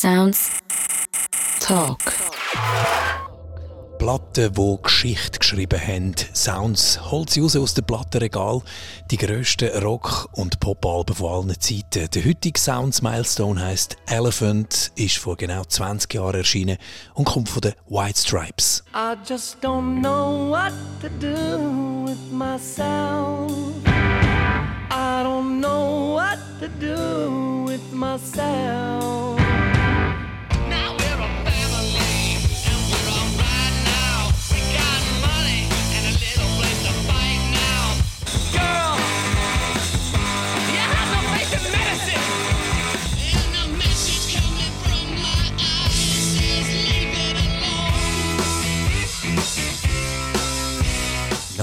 Sounds. Talk. Platten, die Geschichte geschrieben haben. Sounds holt sie raus aus dem Plattenregal. Die grössten Rock- und Pop-Alben von allen Zeiten. Der heutige Sounds-Milestone heisst Elephant, ist vor genau 20 Jahren erschienen und kommt von den White Stripes. I just don't know what to do with myself. I don't know what to do with myself.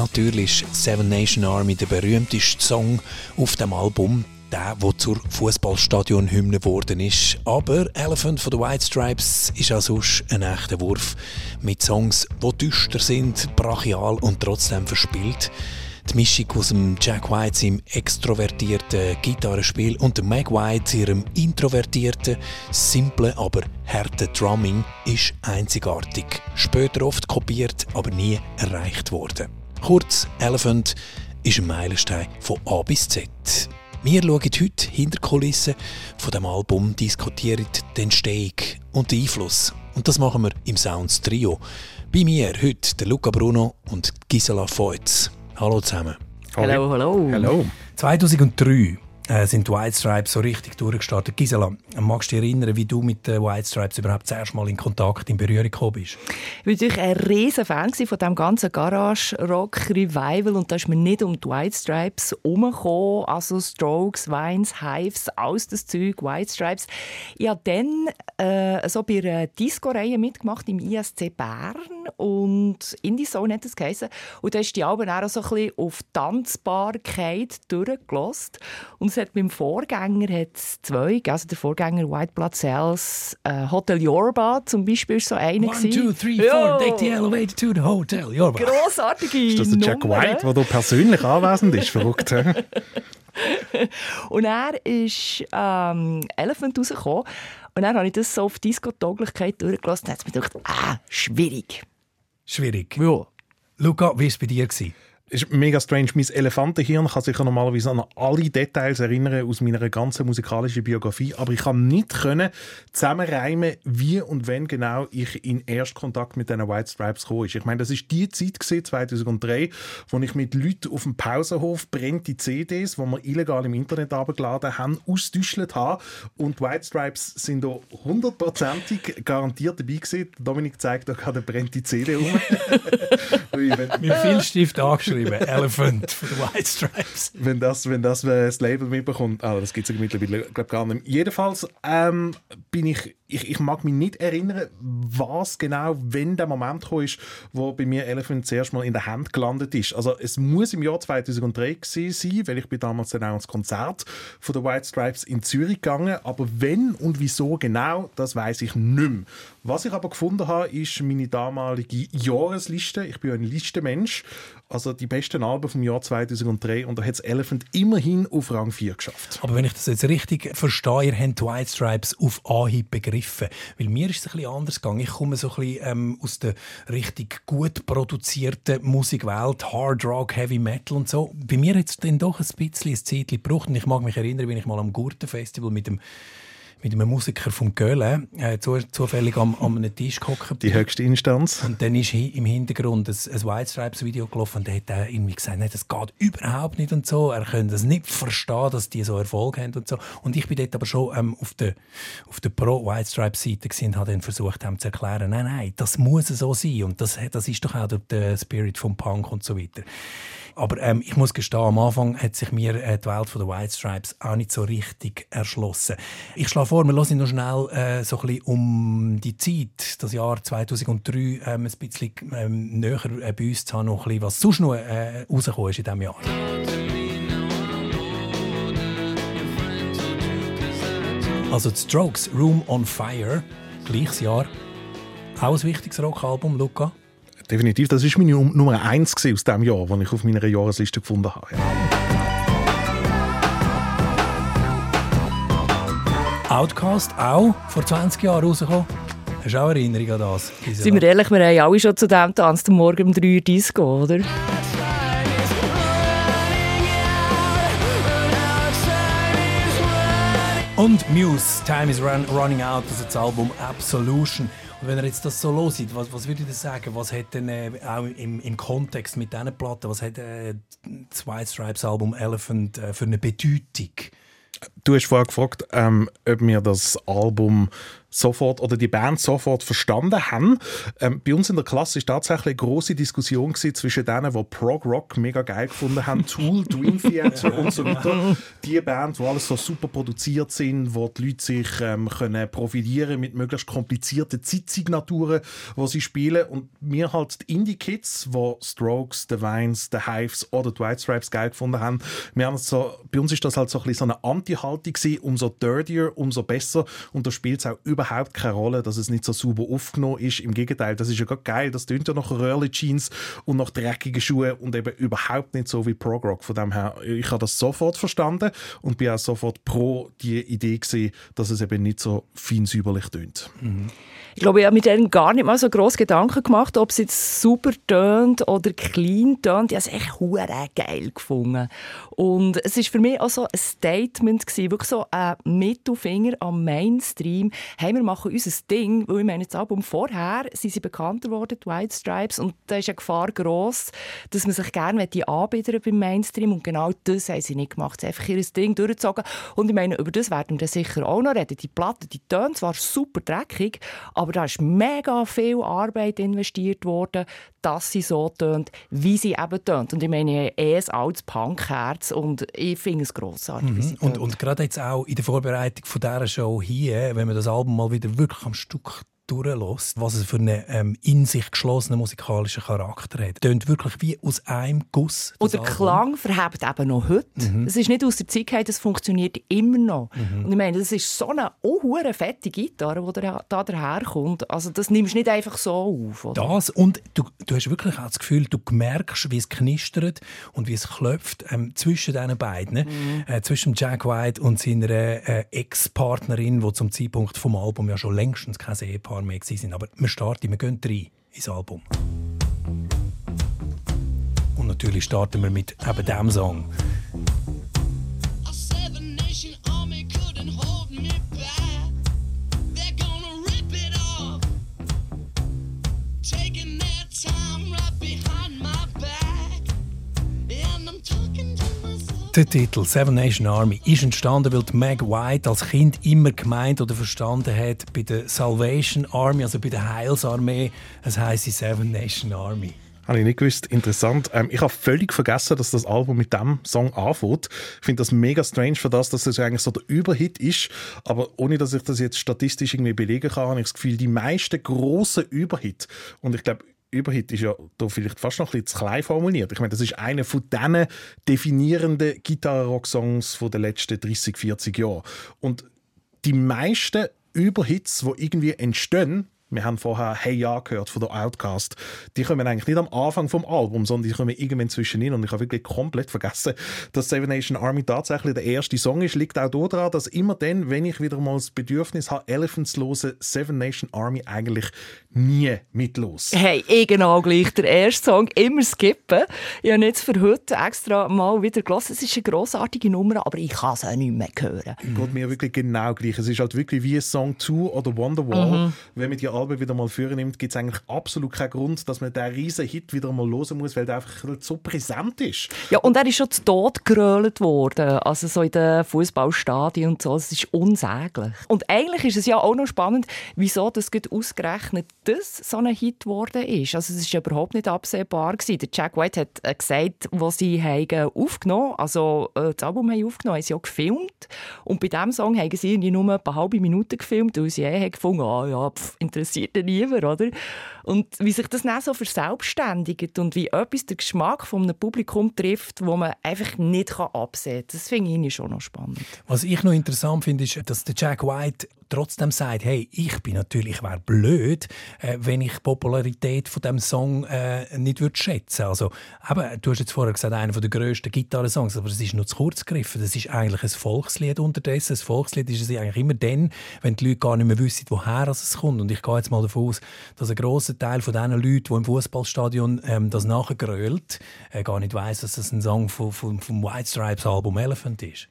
Natürlich ist Seven Nation Army der berühmteste Song auf dem Album, der, der zur Fußballstadion-Hymne geworden ist. Aber Elephant von den White Stripes ist auch sonst ein echter Wurf mit Songs, die düster sind, brachial und trotzdem verspielt. Die Mischung aus dem Jack White seinem extrovertierten Gitarrespiel und dem Meg White ihrem introvertierten, simplen, aber harten Drumming ist einzigartig. Später oft kopiert, aber nie erreicht worden. Kurz, Elephant ist ein Meilenstein von A bis Z. Wir schauen heute hinter die Kulissen von dem Album, diskutieren die Entstehung und den Einfluss. Und das machen wir im Sounds Trio. Bei mir heute der Luca Bruno und Gisela Feutz. Hallo zusammen. Hallo, hallo. Hallo. 2003 äh, sind die White Stripes so richtig durchgestartet. Gisela, magst du dich erinnern, wie du mit den White Stripes überhaupt zuerst mal in Kontakt, in Berührung gekommen bist? Ich war natürlich ein riesen Fan von dem ganzen Garage-Rock-Revival und da ist mir nicht um die White Stripes herumgekommen. Also Strokes, Vines, Hives, alles das Zeug, White Stripes. Ich habe dann äh, so bei einer Disco-Reihe mitgemacht im ISC Bern und Indie Zone hat es geheißen. Und da ist die Alben auch so ein bisschen auf Tanzbarkeit durchgelost. Und es hat beim Vorgänger hat's zwei, also der Vorgänger White Blood Cells, äh, Hotel Yorba zum Beispiel ist so einer One, two, three, Ja. four, take the elevator to the hotel. Aber- Grossartige Ist das der Jack Nummer. White, der da persönlich anwesend ist? Verrückt? Und er ist ähm, Elephant rausgekommen. Und dann habe ich das so auf Disco-Tauglichkeit durchgelassen. Dann hat es mir gedacht, ah, schwierig. Schwierig. Ja. Luca, wie war es bei dir? Gewesen? Ist mega strange. Mein Elefantenhirn kann sich ja normalerweise an alle Details erinnern aus meiner ganzen musikalischen Biografie, aber ich kann nicht können zusammenreimen, wie und wenn genau ich in Erstkontakt mit den White Stripes gekommen ist. Ich meine, das ist die Zeit gewesen, 2003, wo ich mit Leuten auf dem Pausenhof brennte CDs, die wir illegal im Internet abgeladen haben, ausgetäuscht habe und die White Stripes sind da hundertprozentig garantiert dabei gewesen. Dominik zeigt da gerade eine brennte CD wenn- Mit viel Stift angeschrieben. Elephant von den White Stripes. wenn das, wenn das das Label mitbekommt. Ah, das gibt es mittlerweile glaub, gar nicht mehr. Jedenfalls ähm, bin ich, ich, ich mag mich nicht erinnern, was genau, wenn der Moment gekommen ist, wo bei mir Elephant zuerst mal in der Hand gelandet ist. Also es muss im Jahr 2003 gewesen sein, weil ich bin damals dann auch ans Konzert von den White Stripes in Zürich gegangen. Aber wenn und wieso genau, das weiß ich nicht mehr. Was ich aber gefunden habe, ist meine damalige Jahresliste. Ich bin ein Listenmensch. Also die besten Alben vom Jahr 2003 und da hat es Elephant immerhin auf Rang 4 geschafft. Aber wenn ich das jetzt richtig verstehe, ihr habt die White Stripes auf Anhieb begriffen. Weil mir ist es ein bisschen anders gegangen. Ich komme so ein bisschen ähm, aus der richtig gut produzierten Musikwelt, Hard Rock, Heavy Metal und so. Bei mir hat es dann doch ein bisschen ein Zeitchen gebraucht. Und ich mag mich erinnern, wenn ich mal am Gurtenfestival mit dem mit einem Musiker von Köln äh, zu, zufällig am, am einem Tisch gehockt Die höchste Instanz. Und dann ist im Hintergrund ein, ein White Stripes Video gelaufen und da hat er irgendwie gesagt, nein, das geht überhaupt nicht und so. Er könnte das nicht verstehen, dass die so Erfolg haben und so. Und ich bin dort aber schon ähm, auf der, auf der Pro-White Stripes Seite gewesen und habe dann versucht, ihm zu erklären, nein, nein, das muss so sein und das, das ist doch auch der- der Spirit vom Punk und so weiter. Aber ähm, ich muss gestehen, am Anfang hat sich mir äh, die Welt von der White Stripes auch nicht so richtig erschlossen. Ich schlage vor, wir hören noch schnell äh, so ein bisschen um die Zeit, das Jahr 2003, ähm, ein bisschen ähm, näher äh, bei uns zu haben, noch ein bisschen, was sonst noch äh, rausgekommen ist in diesem Jahr. Also die Strokes, Room on Fire, gleiches Jahr. Auch ein wichtiges Rockalbum, Luca. Definitiv, das ist meine Num- Nummer 1 aus dem Jahr, die ich auf meiner Jahresliste gefunden habe. Ja. Outcast auch vor 20 Jahren rausgekommen. Hast du auch Erinnerung an das? Gisela? Sind wir ehrlich, wir haben alle schon zu dem Tanz am Morgen um 3 Uhr Disco, oder? Und Muse, Time is run, Running Out, also das Album Absolution. Und wenn ihr jetzt das so los was, was würde ich das sagen? Was hat denn äh, auch im, im Kontext mit diesen Platten, was hat äh, das White Stripes Album Elephant äh, für eine Bedeutung? Du hast vorher gefragt, ähm, ob wir das Album sofort oder die Band sofort verstanden haben. Ähm, bei uns in der Klasse ist tatsächlich eine große Diskussion zwischen denen, die Prog Rock mega geil gefunden haben, Tool, Dream Theater und so weiter. Die Band, wo alles so super produziert sind, wo die Leute sich ähm, können profitieren mit möglichst komplizierten Zeitsignaturen, wo sie spielen und wir halt die Indie-Kids, wo Strokes, The Vines, The Hives oder die White Stripes geil gefunden haben. Wir haben so, bei uns ist das halt so ein bisschen so eine Anti-Haltung gewesen, umso dirtier, umso besser und da spielt es auch überhaupt keine Rolle, dass es nicht so sauber aufgenommen ist. Im Gegenteil, das ist ja gerade geil. Das tönt ja nach Röhrli Jeans und nach dreckigen Schuhen und eben überhaupt nicht so wie Prog Rock. Von dem her, ich habe das sofort verstanden und bin auch sofort pro die Idee gesehen, dass es eben nicht so fein säuberlich tönt. Ich glaube, ich habe mir dann gar nicht mal so groß Gedanken gemacht, ob es jetzt super tönt oder clean tönt. Ich habe es echt hure geil gefunden. Und es ist für mich auch so ein Statement gewesen, wirklich so ein Mittelfinger am Mainstream. Hey, wir machen unser Ding, weil ich meine, das Album vorher sind sie bekannter geworden, die White Stripes, und da ist eine Gefahr gross, dass man sich gerne anbiedern beim Mainstream und genau das haben sie nicht gemacht. Sie haben einfach ihr Ding durchgezogen und ich meine, über das werden wir dann sicher auch noch reden. Die Platte, die tönt zwar super dreckig, aber da ist mega viel Arbeit investiert worden, dass sie so tönt, wie sie eben tönt. Und ich meine, eh ein altes Punkherz und ich finde es grossartig, sie Und, und gerade jetzt auch in der Vorbereitung von dieser Show hier, wenn man das Album mal wieder wirklich am Stück durchlässt, was es für einen ähm, in sich geschlossenen musikalischen Charakter hat. Tönt wirklich wie aus einem Guss. Und der Album. Klang verhebt eben noch heute. Es ist nicht aus der Zeit das funktioniert immer noch. Und ich meine, das ist so eine unhure fette Gitarre, die da, da daherkommt. Also das nimmst du nicht einfach so auf. Oder? Das und du, du hast wirklich auch das Gefühl, du merkst, wie es knistert und wie es klopft ähm, zwischen diesen beiden. ne? Äh, zwischen Jack White und seiner äh, Ex-Partnerin, die zum Zeitpunkt vom Album ja schon längstens kein Ehepaar mehr waren. Aber wir starten, wir gehen rein ins Album. Und natürlich starten wir mit eben diesem Song. Der Titel Seven Nation Army ist entstanden, weil die Meg White als Kind immer gemeint oder verstanden hat, bei der Salvation Army, also bei der Heilsarmee, es heisst sie Seven Nation Army. Habe ich nicht gewusst. Interessant. Ähm, ich habe völlig vergessen, dass das Album mit dem Song anfängt. Ich finde das mega strange für das, dass es eigentlich so der Überhit ist. Aber ohne, dass ich das jetzt statistisch irgendwie belegen kann, habe ich das Gefühl, die meisten grossen Überhit und ich glaube, Überhit ist ja da vielleicht fast noch ein bisschen zu klein formuliert. Ich meine, das ist einer von diesen definierenden Gitarre-Rock-Songs der letzten 30, 40 Jahre. Und die meisten Überhits, die irgendwie entstehen, wir haben vorher Hey Ja gehört von der Outcast. Die kommen eigentlich nicht am Anfang vom Album, sondern die kommen irgendwann zwischendrin. Und ich habe wirklich komplett vergessen, dass Seven Nation Army tatsächlich der erste Song ist. Liegt auch daran, dass immer dann, wenn ich wieder mal das Bedürfnis habe, Elephants hören, Seven Nation Army eigentlich nie mitlos. Hey, ich genau gleich. Der erste Song immer skippen. Ich habe jetzt für heute extra mal wieder gelassen. Es ist eine grossartige Nummer, aber ich kann es auch nicht mehr hören. Geht mir wirklich genau gleich. Es ist halt wirklich wie ein Song 2 oder Wonderwall. Wenn man die Alben wieder mal führen nimmt, gibt es eigentlich absolut keinen Grund, dass man diesen riesen Hit wieder mal hören muss, weil der einfach so präsent ist. Ja, und er ist schon zu Tod gerölt worden. Also so in den Fußballstadien und so. Es ist unsäglich. Und eigentlich ist es ja auch noch spannend, wieso das ausgerechnet das so ein Hit geworden ist. Also es ist überhaupt nicht absehbar gewesen. Der Jack White hat äh, gesagt, was sie haben aufgenommen, also äh, das Album haben aufgenommen, haben sie ja gefilmt. Und bei diesem Song haben sie nur eine halbe Minute gefilmt, weil sie eh gefunden, ah ja, pff, interessiert ja niemand, oder? Und wie sich das dann so verselbstständigt und wie etwas den Geschmack von einem Publikum trifft, wo man einfach nicht absehen kann, das finde ich schon noch spannend. Was ich noch interessant finde, ist, dass der Jack White trotzdem sagt, hey, ich bin natürlich, wäre blöd, äh, wenn ich die Popularität von dem Song äh, nicht würde schätzen. Also, eben, du hast jetzt vorher gesagt, einer der grössten Gitarrensongs, aber es ist nur zu kurz gegriffen. Das ist eigentlich ein Volkslied unterdessen. Ein Volkslied ist es eigentlich immer dann, wenn die Leute gar nicht mehr wissen, woher es kommt. Und ich gehe jetzt mal davon aus, dass ein grosser Teil von den Leuten, die im Fußballstadion ähm, das nachgrölt, äh, gar nicht weiß, dass das ein Song vom, vom, vom White Stripes Album Elephant ist.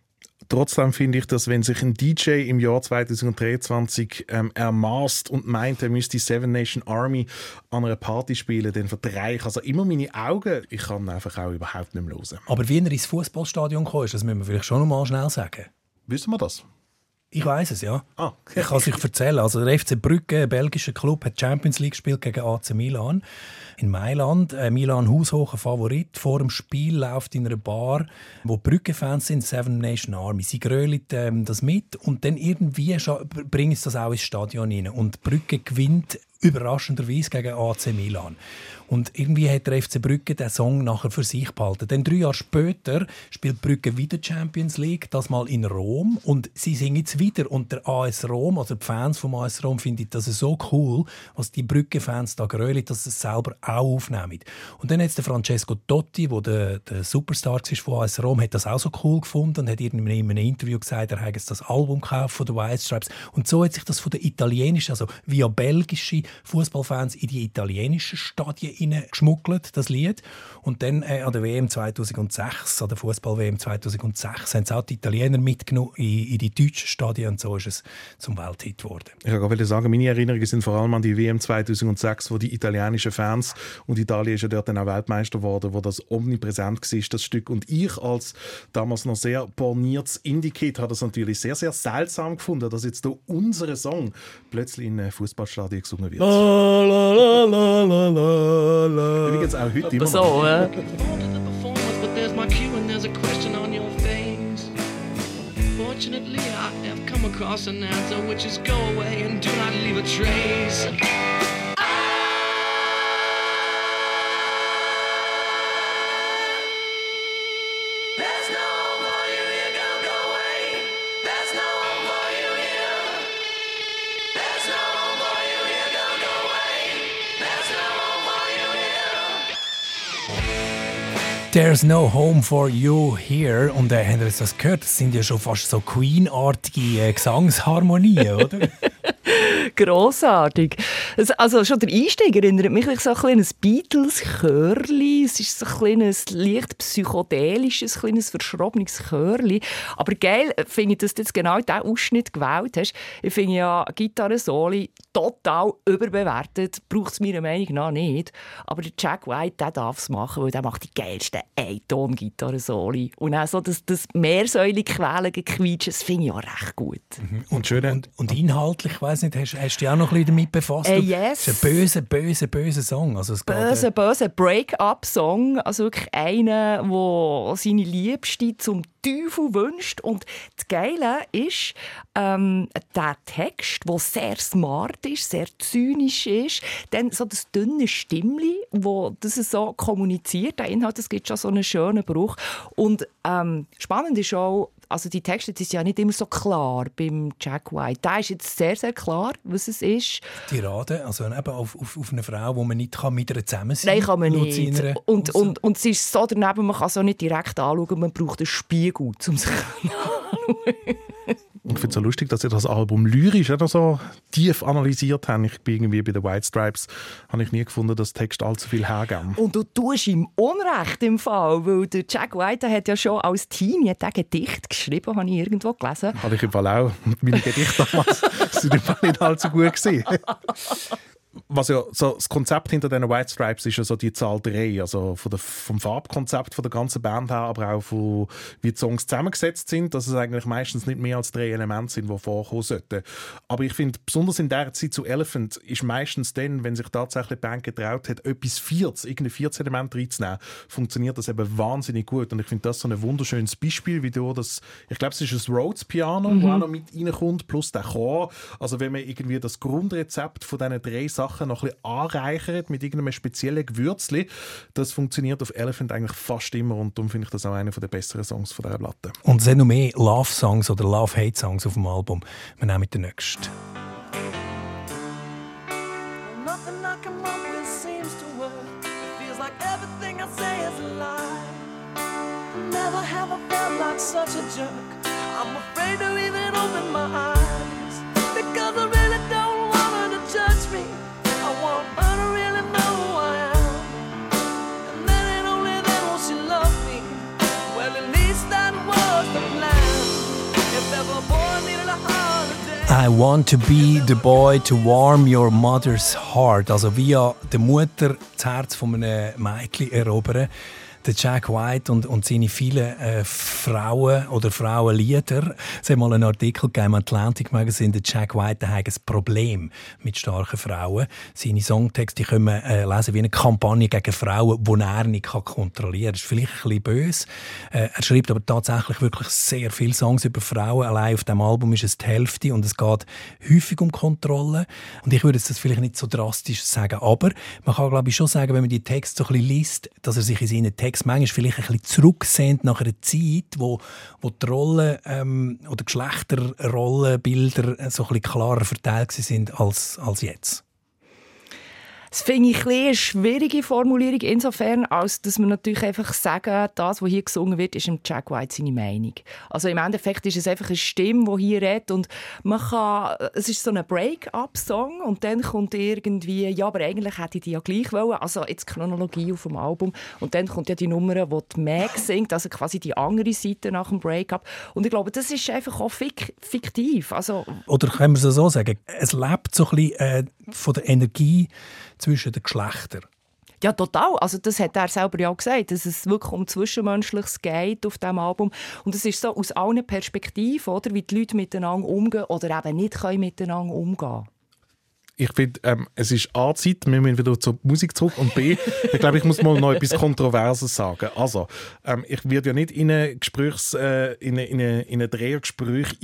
Trotzdem finde ich, dass wenn sich ein DJ im Jahr 2023 ähm, ermaßt und meint, er müsste die Seven Nation Army an einer Party spielen, dann verdrehe ich also immer meine Augen. Ich kann einfach auch überhaupt nicht mehr hören. Aber wie er ins Fußballstadion kam, das müssen wir vielleicht schon noch mal schnell sagen. Wissen wir das? Ich weiß es, ja. Ah. Ich kann es euch erzählen. Also der FC Brügge, ein belgischer Club, hat Champions League gespielt gegen AC Milan in Mailand. Äh, Milan haushocher Favorit. Vor dem Spiel läuft in einer Bar, wo Brügge-Fans sind, Seven Nation Army. Sie grölen ähm, das mit und dann irgendwie bringen sie das auch ins Stadion rein. Und Brügge gewinnt überraschenderweise gegen AC Milan. Und irgendwie hat der FC Brügge den Song nachher für sich behalten. Dann drei Jahre später spielt Brügge wieder Champions League, das mal in Rom. Und sie singen jetzt wieder. Und der AS Rom, also die Fans vom AS Rom, finden das so cool, was die Brügge-Fans da grölen, dass sie es selber auch aufnehmen. Und dann hat der Francesco Totti, der der, der Superstar war von AS Rom, hat das auch so cool gefunden und hat in einem Interview gesagt, er jetzt das Album gekauft von den White Stripes. Und so hat sich das von den italienischen, also via belgische Fußballfans in die italienischen Stadien geschmuggelt, das Lied. Und dann äh, an der WM 2006, an der Fußball-WM 2006, haben es auch die Italiener mitgenommen in, in die deutschen Stadien und so ist es zum Welthit geworden. Ich wollte sagen, meine Erinnerungen sind vor allem an die WM 2006, wo die italienischen Fans, und Italien ist ja dort dann auch Weltmeister geworden, wo das omnipräsent war, das Stück. Und ich als damals noch sehr borniertes Indie-Kid habe das natürlich sehr, sehr seltsam gefunden, dass jetzt hier unser Song plötzlich in gesungen wird. Übrigens auch heute immer. So, äh, Wanted the performance, but there's my cue and there's a question on your face. Fortunately, I have come across an answer which is go away and do not leave a trace. There's no home for you here. Und äh, habt ihr das gehört? Das sind ja schon fast so Queen-artige äh, Gesangsharmonien, oder? Grossartig. Also schon der Einstieg erinnert mich so ein kleines Beatles-Chörli. Es ist so ein kleines, leicht psychedelisches, kleines verschrobenes Chörli. Aber geil finde ich, dass du jetzt genau diesen Ausschnitt gewählt hast. Ich finde ja Gitarre-Soli total überbewertet. Braucht es meiner Meinung nach nicht. Aber der Jack White, der darf es machen, weil der macht die geilsten Einton-Gitarre-Soli. Und auch so das, das Meersäule-Quälen-Gequietsch, das finde ich auch recht gut. Und schön, Und, und inhaltlich, ich weiß nicht, hast, hast du dich auch noch ein bisschen damit befasst? Äh, yes. Es ist ein böser, böser, böser Song. Also es geht, äh, böse, böse Break-up-Song. Also wirklich einer, der seine Liebste zum Teufel wünscht. Und das Geile ist, ähm, der Text, der sehr smart ist, sehr zynisch ist, dann so das dünne Stimmli, wo das so kommuniziert, der Inhalt, das gibt schon so einen schönen Bruch. Und ähm, spannend ist auch, also die Texte die sind ja nicht immer so klar beim Jack White. Da ist jetzt sehr, sehr klar, was es ist. Tirade, also eben auf, auf, auf eine Frau, wo man nicht kann mit ihr zusammen sein Nein, kann man nicht. Und, Aussage. und, und es ist so daneben, man kann es auch nicht direkt anschauen, man braucht einen Spiegel, um sich Ich finde es so lustig, dass ihr das Album lyrisch oder so tief analysiert habt. Ich bin irgendwie bei den White Stripes, habe ich nie gefunden, dass Text allzu viel hergeben. Und du tust ihm Unrecht im Fall, weil der Jack White hat ja schon als Teenie ein Gedicht geschrieben, habe ich irgendwo gelesen. Habe ich im Fall auch. Meine Gedichte damals sind im Fall nicht allzu gut gewesen. was ja so das Konzept hinter diesen White Stripes ist ja so die Zahl 3, also von der, vom Farbkonzept von der ganzen Band her, aber auch von wie die Songs zusammengesetzt sind, dass es eigentlich meistens nicht mehr als drei Elemente sind, die vorkommen sollten. Aber ich finde, besonders in der Zeit zu Elephant ist meistens dann, wenn sich tatsächlich die Band getraut hat, etwas Viertes, irgendein viertes Element reinzunehmen, funktioniert das eben wahnsinnig gut. Und ich finde das so ein wunderschönes Beispiel, wie du das, ich glaube, es ist ein Rhodes-Piano, mhm. wo auch noch mit reinkommt, plus der Chor. Also wenn man irgendwie das Grundrezept von diesen drei Sachen noch ein bisschen anreichert mit irgendeinem speziellen Gewürzli, das funktioniert auf Elephant eigentlich fast immer und darum finde ich das auch einer der besseren Songs von dieser Platte. Und es sind noch mehr Love-Songs oder Love-Hate-Songs auf dem Album. Wir nehmen den nächsten. Never have I felt like such a jerk. I'm afraid to even open my eyes. Because I I want to be the boy to warm your mother's heart. Also via der Mutter das Herz von einem Mädchen erobern. Der Jack White und, und seine vielen äh, Frauen- oder Frauenlieder. Es hat mal einen Artikel im Atlantic Magazine, der Jack White hat ein Problem mit starken Frauen. Seine Songtexte können wir äh, lesen wie eine Kampagne gegen Frauen, die er nicht kontrollieren kann. Das ist vielleicht ein bisschen böse. Äh, er schreibt aber tatsächlich wirklich sehr viele Songs über Frauen. Allein auf dem Album ist es die Hälfte und es geht häufig um Kontrolle. Und ich würde das vielleicht nicht so drastisch sagen, aber man kann glaube ich schon sagen, wenn man die Texte so ein bisschen liest, dass er sich in seinen Texten manchmal vielleicht ein bisschen zurücksehnt nach einer Zeit, wo, wo die Rollen ähm, oder Geschlechterrollenbilder so ein bisschen klarer verteilt sind als, als jetzt. Das finde ich eine schwierige Formulierung insofern, als dass man natürlich einfach sagen, das, was hier gesungen wird, ist im Jack White seine Meinung. Also im Endeffekt ist es einfach eine Stimme, die hier redet und man kann, es ist so ein Break-up-Song und dann kommt irgendwie, ja, aber eigentlich hätte ich die ja gleich wollen, also jetzt die Chronologie auf dem Album. Und dann kommt ja die Nummer, wo die Meg singt, also quasi die andere Seite nach dem Break-up. Und ich glaube, das ist einfach auch fik fiktiv, also Oder können wir es so sagen, es lebt so ein bisschen äh, von der Energie zwischen den Geschlechtern. Ja, total. Also das hat er selber ja auch gesagt, dass es wirklich um Zwischenmenschliches geht auf diesem Album. Und es ist so aus allen Perspektiven, oder, wie die Leute miteinander umgehen oder eben nicht können miteinander umgehen ich finde, ähm, es ist A, Zeit, wir müssen wieder zur Musik zurück und B, ich glaube, ich muss mal noch etwas Kontroverses sagen. Also, ähm, ich werde ja nicht in ein Gesprächs, äh, in, eine, in, eine, in ein Drehergespräch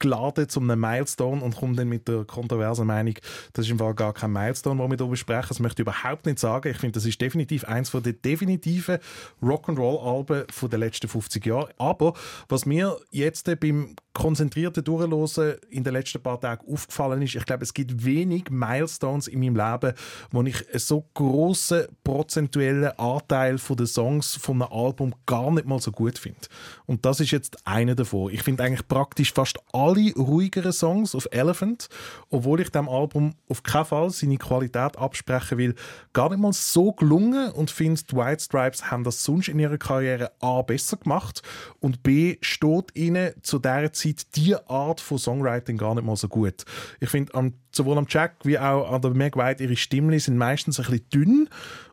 eingeladen zu einem Milestone und komme dann mit der kontroversen Meinung, das ist im Fall gar kein Milestone, den wir hier besprechen. Das möchte ich überhaupt nicht sagen. Ich finde, das ist definitiv eins der definitiven Rock'n'Roll-Alben der letzten 50 Jahre. Aber was mir jetzt beim konzentrierten Durchlosen in den letzten paar Tagen aufgefallen ist, ich glaube, es gibt wenig Milestones in meinem Leben, wo ich einen so grossen prozentuellen Anteil von den Songs von einem Album gar nicht mal so gut finde. Und das ist jetzt einer davon. Ich finde eigentlich praktisch fast alle ruhigeren Songs auf Elephant, obwohl ich dem Album auf keinen Fall seine Qualität absprechen will, gar nicht mal so gelungen und finde, die White Stripes haben das sonst in ihrer Karriere A besser gemacht und B steht ihnen zu der Zeit die Art von Songwriting gar nicht mal so gut. Ich finde, sowohl am Jack wie auch an der Meg White, ihre Stimmen sind meistens ein bisschen dünn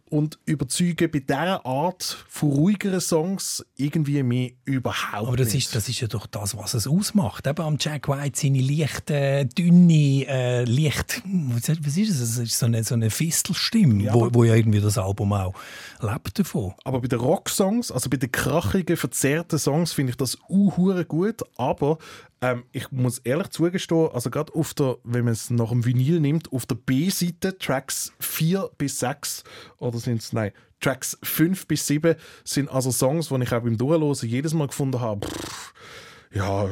und überzeugen bei dieser Art von ruhigeren Songs irgendwie mehr überhaupt Aber das nicht. ist, das ist ja doch das, was es ausmacht. Eben am Jack White seine leichte, dünne, äh, leicht, was ist es? Es ist so eine, so eine Fistelstimme, Ja, wo, aber- wo ja irgendwie das Album auch lebt davon. Aber bei den Rocksongs, also bei den krachigen, verzerrten Songs, finde ich das uhure gut. Aber ähm, ich muss ehrlich zugestehen, also gerade auf der, wenn man es nach dem Vinyl nimmt, auf der B-Seite, Tracks 4 bis 6, oder sind es, nein, Tracks 5 bis 7, sind also Songs, die ich auch beim Durchlosen jedes Mal gefunden habe, pff, ja,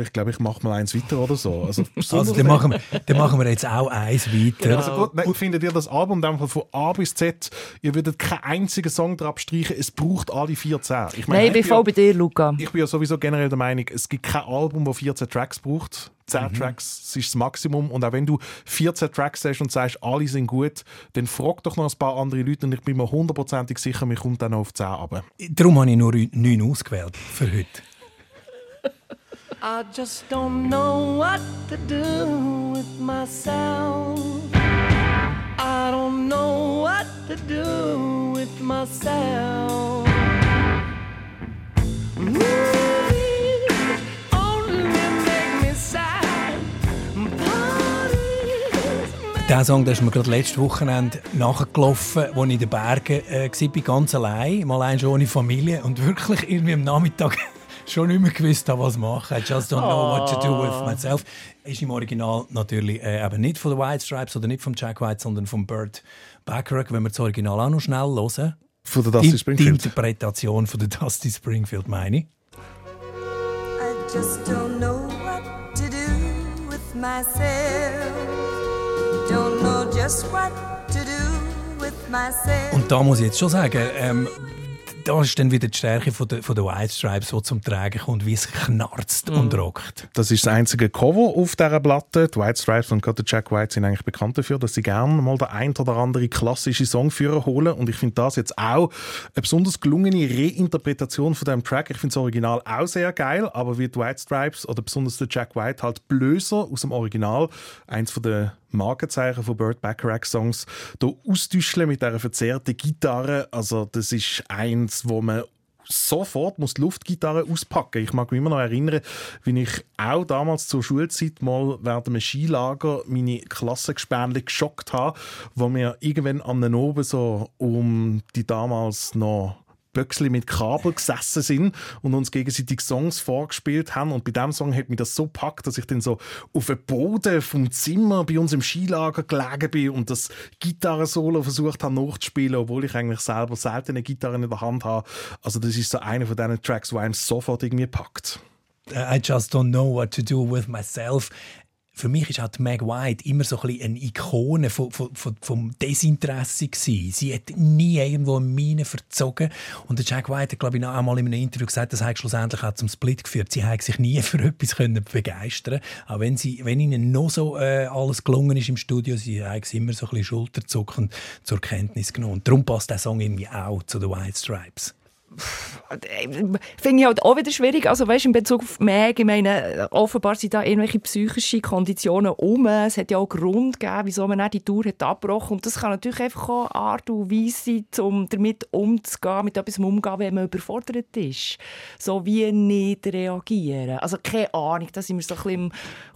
ich glaube, ich mache mal eins weiter oder so. Also, Also, dann machen, wir, dann machen wir jetzt auch eins weiter. also gut, nein, findet ihr das Album dann von A bis Z, ihr würdet keinen einzigen Song drauf streichen, es braucht alle 14. Ich meine, Nein, ich bin voll bei dir, Luca. ich bin ja sowieso generell der Meinung, es gibt kein Album, das 14 Tracks braucht. 10 Tracks das ist das Maximum. Und auch wenn du 14 Tracks hast und sagst, alle sind gut, dann frag doch noch ein paar andere Leute und ich bin mir hundertprozentig sicher, mir kommt dann noch auf 10 runter. Darum habe ich nur neun ausgewählt für heute. I just don't know what to do with myself. do with myself. Ooh, only make me sad. Parties Der Song der ist mir gerade letztes Wochenende nachgelaufen, als ich in den Bergen äh, war, ganz allein, mal schon ohne Familie und wirklich irgendwie am Nachmittag schon nicht mehr gewusst habe, was machen. I just don't know what to do with myself. Ist im Original natürlich äh, eben nicht von den White Stripes oder nicht von Jack White, sondern von Burt Bacharach. Wenn wir das Original auch noch schnell hören. Von der Die, Dusty die Springfield. Interpretation von der Dusty Springfield, meine ich. I just don't know what to do with myself. Don't know just what to do with myself. Und da muss ich jetzt schon sagen, ähm, da ist dann wieder die Stärke von der, von der White Stripes, die zum Tragen kommt, wie es knarzt und rockt. Das ist das einzige Cover auf dieser Platte. Die White Stripes und gerade der Jack White sind eigentlich bekannt dafür, dass sie gerne mal den ein oder andere klassische Song führen holen. Und ich finde das jetzt auch eine besonders gelungene Reinterpretation von dem Track. Ich finde das Original auch sehr geil, aber wie die White Stripes oder besonders der Jack White halt blöser aus dem Original, eins von den Markenzeichen von Burt Bacharach Songs, hier austauschen mit dieser verzerrten Gitarre. Also das ist eins, wo man sofort muss die Luftgitarre auspacken. Ich mag mich immer noch erinnern, wie ich auch damals zur Schulzeit mal während einem Skilager meine Klassengespänli geschockt habe, wo wir irgendwann am Oben so um die damals noch Böckli mit Kabel gesessen sind und uns gegenseitig Songs vorgespielt haben. Und bei diesem Song hat mich das so gepackt, dass ich dann so auf dem Boden vom Zimmer bei uns im Skilager gelegen bin und das Gitarrensolo versucht habe nachzuspielen, obwohl ich eigentlich selber selten eine Gitarre in der Hand habe. Also das ist so einer von diesen Tracks, wo einem sofort irgendwie packt. I just don't know what to do with myself. Für mich ist halt Meg White immer so ein eine Ikone von, von, von, vom Desinteresse gewesen. Sie hat nie irgendwo eine Mine verzogen. Und der Jack White hat, glaube ich, auch mal in einem Interview gesagt, das hat schlussendlich auch zum Split geführt. Sie hat sich nie für etwas können begeistern Auch wenn, sie, wenn ihnen noch so äh, alles gelungen ist im Studio, sie es immer so ein bisschen schulterzuckend zur Kenntnis genommen. Und darum passt der Song irgendwie auch zu den White Stripes. Finde ich halt auch wieder schwierig. Also, weißt, in Bezug auf Meg, ich meine, offenbar sind da irgendwelche psychische Konditionen um. Es hat ja auch Grund gegeben, wieso man dann die Tour hat abgebrochen Und das kann natürlich einfach auch eine Art und Weise sein, um damit umzugehen, mit etwas umzugehen, wenn man überfordert ist. So wie nicht reagieren. Also, keine Ahnung, da sind wir so ein bisschen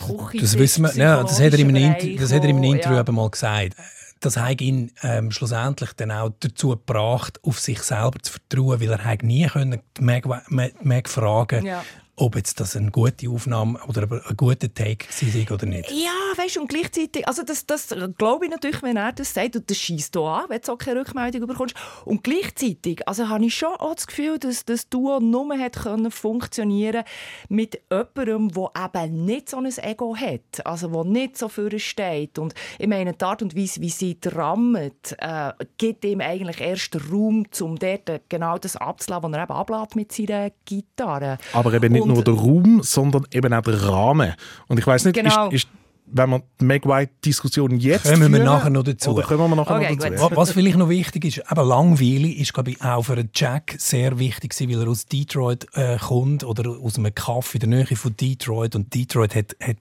im Küche Das wissen wir, ja, das hat er in einem, Inter das hat er Interview ja. eben mal gesagt. Das hat ihn ähm, schlussendlich dann auch dazu gebracht, auf sich selber zu vertrauen, weil er nie können Meg, Meg, Meg fragen Ja. Ob jetzt das eine gute Aufnahme oder ein guter Take war oder nicht. Ja, weißt du, und gleichzeitig, also das, das glaube ich natürlich, wenn er das sagt, und das schießt hier an, wenn du so keine Rückmeldung bekommst. Und gleichzeitig, also habe ich schon auch das Gefühl, dass das Duo nur hat können funktionieren mit jemandem, der eben nicht so ein Ego hat, also der nicht so für steht. Und ich meine, die Art und Weise, wie sie drammt, äh, gibt ihm eigentlich erst Raum, um dort genau das abzulassen, was er eben ablässt mit seiner Gitarre. Aber eben nicht Und- nur der Raum, sondern eben auch der Rahmen. Und ich weiß nicht, Genau. ist, ist, wenn wir die Meg White-Diskussion jetzt Kommen wir führen, nachher noch dazu. Oder kommen wir nachher Okay, noch dazu? gut. Was vielleicht noch wichtig ist, eben langweilig ist, glaube ich, auch für einen Jack sehr wichtig gewesen, weil er aus Detroit äh, kommt oder aus einem Kaff in der Nähe von Detroit und Detroit hat, hat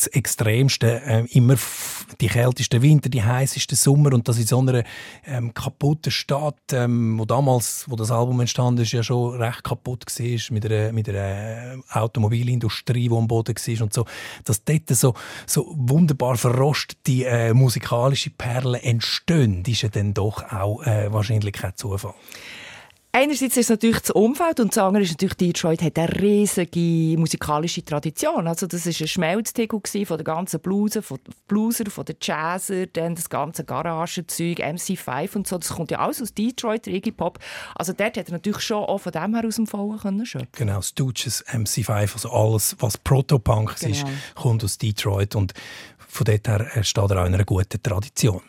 das Extremste, äh, immer die kältesten Winter, die heißesten Sommer und das in so einer ähm, kaputten Stadt, ähm, wo damals, wo das Album entstanden ist, ja schon recht kaputt war, mit einer, mit äh, Automobilindustrie, die am Boden war und so, dass dort so, so wunderbar verrostete äh, musikalische Perlen entstehen, ist ja dann doch auch äh, wahrscheinlich kein Zufall. Einerseits ist es natürlich das Umfeld und das andere ist natürlich, Detroit hat eine riesige musikalische Tradition. Also das war ein Schmelztiegel von den ganzen Bluesen, von Blueser, von den Jazzer, dann das ganze Garagenzeug, MC5 und so. Das kommt ja alles aus Detroit, der Iggy Pop. Also dort hat er natürlich schon auch von dem her aus dem Vollen können schöpfen. Genau, Stooges, MC5, also alles, was Protopunk ist, Genau. kommt aus Detroit und von dort her steht er auch in einer guten Tradition.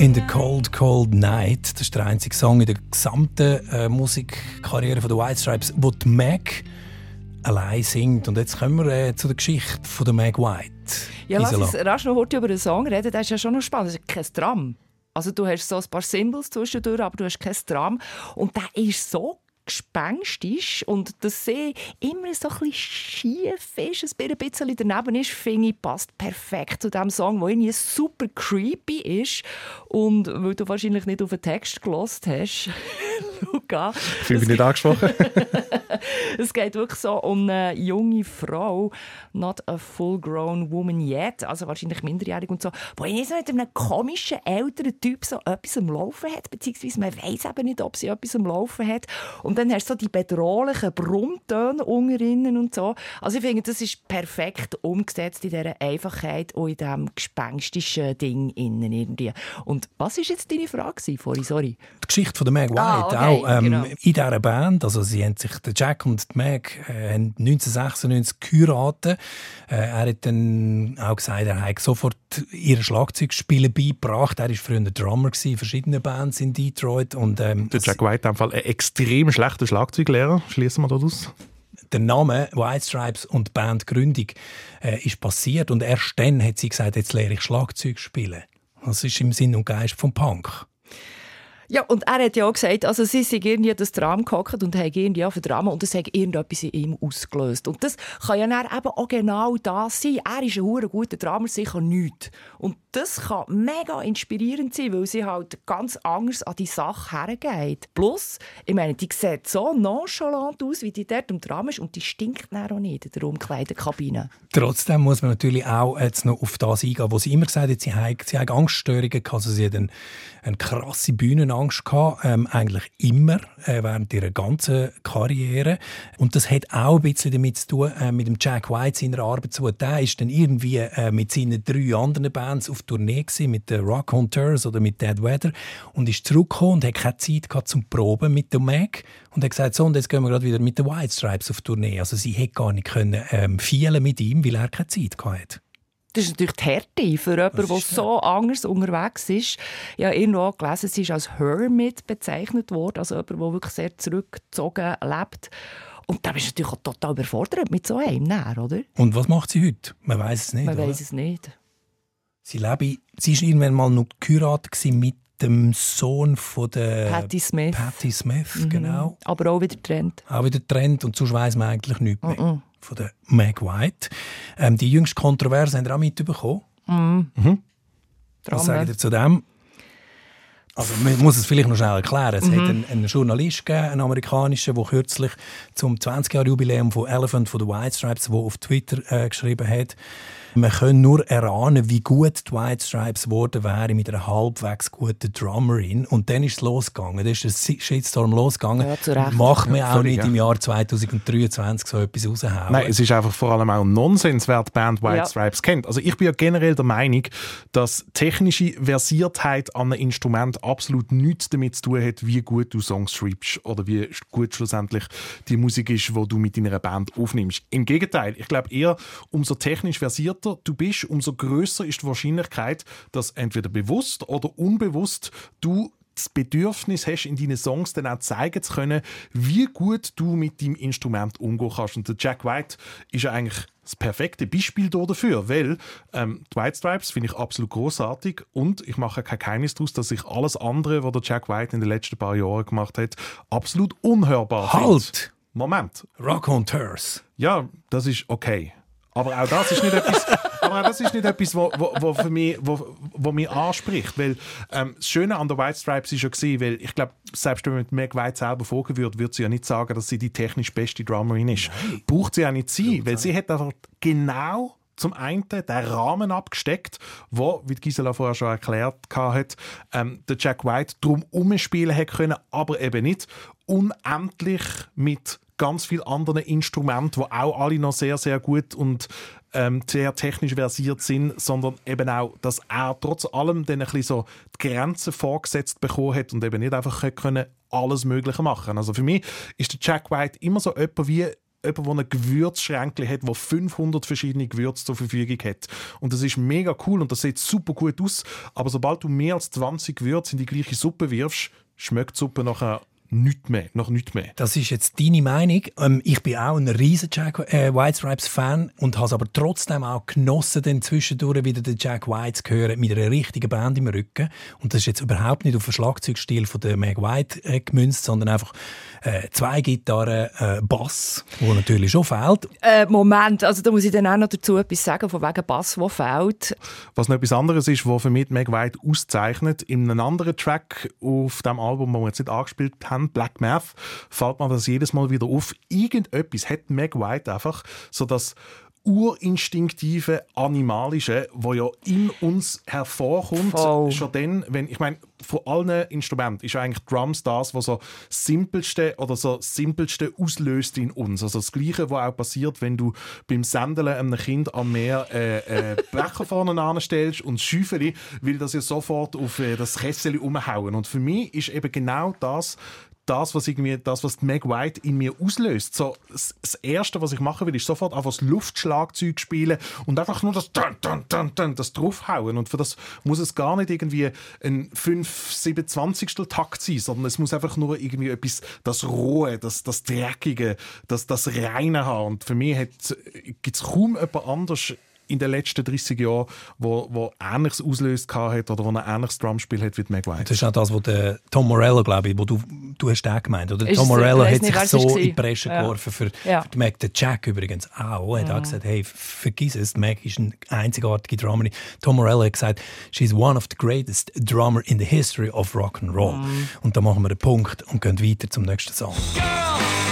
In the. Cold Cold Night, das ist der einzige Song in der gesamten äh, Musikkarriere von The White Stripes, wo die Mac allein singt. Und jetzt kommen wir äh, zu der Geschichte von der Meg White. Ja, lass Gisela. uns rasch noch heute über den Song reden. Das ist ja schon noch spannend. Das ist kein Drum. Also du hast so ein paar Symbols zwischendurch, aber du hast kein Drum. Und der ist so gespenstisch und dass sie immer so ein bisschen schief ist, ein bisschen daneben ist, finde ich, passt perfekt zu diesem Song, der irgendwie super creepy ist. Und weil du wahrscheinlich nicht auf den Text gelost hast, Luca, Ich fühle mich nicht angesprochen. es geht wirklich so um eine junge Frau, not a full-grown woman yet, also wahrscheinlich minderjährig und so, wo ich so mit einem komischen älteren Typ so etwas am Laufen hat, beziehungsweise man weiß eben nicht, ob sie etwas am Laufen hat. Und dann hast du so die bedrohlichen Brummtöne unter ihnen und so. Also ich finde, das ist perfekt umgesetzt in dieser Einfachheit und in diesem gespenstischen Ding innen irgendwie. Und was war jetzt deine Frage vorhin? Sorry. die Geschichte von der Meg White Ah, okay, auch ähm, genau. in dieser Band. Also sie haben sich, der Jack und die Meg äh, haben 1996 geheiratet. Äh, er hat dann auch gesagt, er hat sofort ihr Schlagzeugspielen beigebracht. Er war früher Drummer in verschiedenen Bands in Detroit. Und, ähm, Der Jack White in dem Fall ein extrem schlechter Schlagzeuglehrer, schließen wir daraus. der Name White Stripes und Bandgründung äh, ist passiert und erst dann hat sie gesagt, jetzt lehre ich Schlagzeug spielen. Das ist im Sinn und Geist vom Punk. Ja, und er hat ja auch gesagt, also sie sind irgendwie das Drama gehockt und haben irgendwie auf Drama und das hat irgendetwas in ihm ausgelöst. Und das kann ja dann eben auch genau das sein. Er ist ein hure guter Drama, sicher nichts. Und das kann mega inspirierend sein, weil sie halt ganz anders an die Sache hergeht. Plus, ich meine, die sieht so nonchalant aus, wie die dort im Drama ist und die stinkt dann auch nicht in der Umkleidekabine. Trotzdem muss man natürlich auch jetzt noch auf das eingehen, wo sie immer gesagt hat, sie hat, sie hat Angststörungen. Also sie hat eine, eine krasse Bühnenangst gehabt, ähm, eigentlich immer, äh, während ihrer ganzen Karriere. Und das hat auch ein bisschen damit zu tun, äh, mit dem Jack White seiner Arbeit zu tun. Der ist dann irgendwie äh, mit seinen drei anderen Bands auf Tournee gewesen, mit den Rock Hunters oder mit Dead Weather und ist zurückgekommen und hat keine Zeit gehabt zum Proben mit der Mac und hat gesagt, so, und jetzt gehen wir gerade wieder mit den White Stripes auf Tournee. Also sie hätte gar nicht können, ähm, mit ihm, weil er keine Zeit gehabt hat. Das ist natürlich die Härte für jemanden, der so anders unterwegs ist. Ich habe irgendwo gelesen, sie ist als Hermit bezeichnet worden, also jemand, der wirklich sehr zurückgezogen lebt. Und da bist du natürlich auch total überfordert mit so einem, näher, oder? Und was macht sie heute? Man weiß es nicht. Man weiß es nicht. Sie lebe, sie ist irgendwann mal noch geheiratet mit dem Sohn von der Patti Smith. Patti Smith, Mhm. genau. Aber auch wieder Trend. Auch wieder Trend und sonst weiss man eigentlich nichts mehr Mhm. Von der Meg White. Ähm, die jüngste Kontroverse haben ihr auch mitbekommen. Was Drama. sagt ihr zu dem? Also, man muss es vielleicht noch schnell erklären. Es Mhm. hat einen, einen Journalist gegeben, einen amerikanischen, der kürzlich zum 20-Jahr-Jubiläum von Elephant von the White Stripes, wo auf Twitter äh, geschrieben hat, man kann nur erahnen, wie gut die White Stripes geworden wären mit einer halbwegs guten Drummerin. Und dann ist es losgegangen. Dann ist der Shitstorm losgegangen. Ja. Macht man Ja, auch nicht ja. im Jahr 2023 so etwas raushauen. Nein, es ist einfach vor allem auch Nonsens, wer die Band White Ja. Stripes kennt. Also ich bin ja generell der Meinung, dass technische Versiertheit an einem Instrument absolut nichts damit zu tun hat, wie gut du Songs schreibst oder wie gut schlussendlich die Musik ist, die du mit deiner Band aufnimmst. Im Gegenteil, ich glaube eher, umso technisch versierter du bist, umso größer ist die Wahrscheinlichkeit, dass entweder bewusst oder unbewusst du das Bedürfnis hast, in deinen Songs dann auch zeigen zu können, wie gut du mit deinem Instrument umgehen kannst. Und der Jack White ist ja eigentlich das perfekte Beispiel da dafür, weil ähm, die White Stripes finde ich absolut großartig und ich mache kein Geheimnis daraus, dass ich alles andere, was der Jack White in den letzten paar Jahren gemacht hat, absolut unhörbar. Halt! Moment. Rock Hunters. Ja, das ist okay. Aber auch das ist nicht etwas, aber auch das ist nicht etwas, wo, wo, wo für mich, wo, wo mich anspricht, weil ähm, das Schöne an der White Stripes ist ja gewesen, weil ich glaube, selbst wenn man mit Meg White selber fragen würde, würde sie ja nicht sagen, dass sie die technisch beste Drummerin ist. Braucht sie auch nicht sein, weil sie hat einfach genau zum einen den Rahmen abgesteckt, wo, wie Gisela vorher schon erklärt hat, ähm, der Jack White drum umspielen hätte können, aber eben nicht. Unendlich mit ganz vielen anderen Instrumenten, die auch alle noch sehr, sehr gut und ähm, sehr technisch versiert sind, sondern eben auch, dass er trotz allem dann ein so die Grenzen vorgesetzt bekommen hat und eben nicht einfach können alles Mögliche machen Also für mich ist der Jack White immer so jemand wie jemand, der ein Gewürzschränkchen hat, wo 500 verschiedene Gewürze zur Verfügung hat. Und das ist mega cool und das sieht super gut aus. Aber sobald du mehr als 20 Gewürze in die gleiche Suppe wirfst, schmeckt die Suppe nachher nichts mehr, nach nichts mehr. Das ist jetzt deine Meinung. Ähm, ich bin auch ein riesen Jack äh, White Stripes Fan und habe aber trotzdem auch genossen, dann zwischendurch wieder den Jack White zu hören mit einer richtigen Band im Rücken. Und das ist jetzt überhaupt nicht auf den Schlagzeugstil von der Meg White äh, gemünzt, sondern einfach äh, zwei Gitarren, äh, Bass, wo natürlich schon fehlt. Äh, Moment, also da muss ich dann auch noch dazu etwas sagen, von wegen Bass, der fehlt. Was noch etwas anderes ist, was für mich Meg White auszeichnet, in einem anderen Track auf dem Album, das wir jetzt nicht angespielt haben, Black Math, fällt mir das jedes Mal wieder auf. Irgendetwas hat Meg White einfach, so das urinstinktive Animalische, wo ja in uns hervorkommt, Voll. schon dann, wenn, ich meine, von allen Instrumenten ist eigentlich Drums das, was so das simpelste oder so simpelste auslöst in uns. Also das Gleiche, was auch passiert, wenn du beim Sendeln einem Kind am Meer äh, äh, Becher vorne anstellst und Schäufeli, will das ja sofort auf äh, das Kessel umhauen. Und für mich ist eben genau das das, was irgendwie, das, was Meg White in mir auslöst. So, das, das Erste, was ich machen will, ist sofort einfach das Luftschlagzeug spielen und einfach nur das dun, dun, dun, dun, das draufhauen. Und für das muss es gar nicht irgendwie ein 5 27 Takt sein, sondern es muss einfach nur irgendwie etwas, das Rohe, das, das Dreckige, das, das Reine haben. Und für mich gibt es kaum jemand anders in den letzten 30 Jahren, wo, wo Ähnliches auslöst hat oder wo ein ähnliches Drumspiel hat wie die Meg White. Das ist auch das, was der Tom Morello, glaube ich, wo du, du hast den gemeint, oder? Ist Tom Morello hat sich so in die Bresche Ja. geworfen für, Ja. für die Mac. Der Jack übrigens auch. Er hat auch gesagt, hey, vergiss es, die Mac ist eine einzigartige Drummerin. Tom Morello hat gesagt, she's one of the greatest drummer in the history of rock and roll. Und da machen wir einen Punkt und gehen weiter zum nächsten Song. Girl,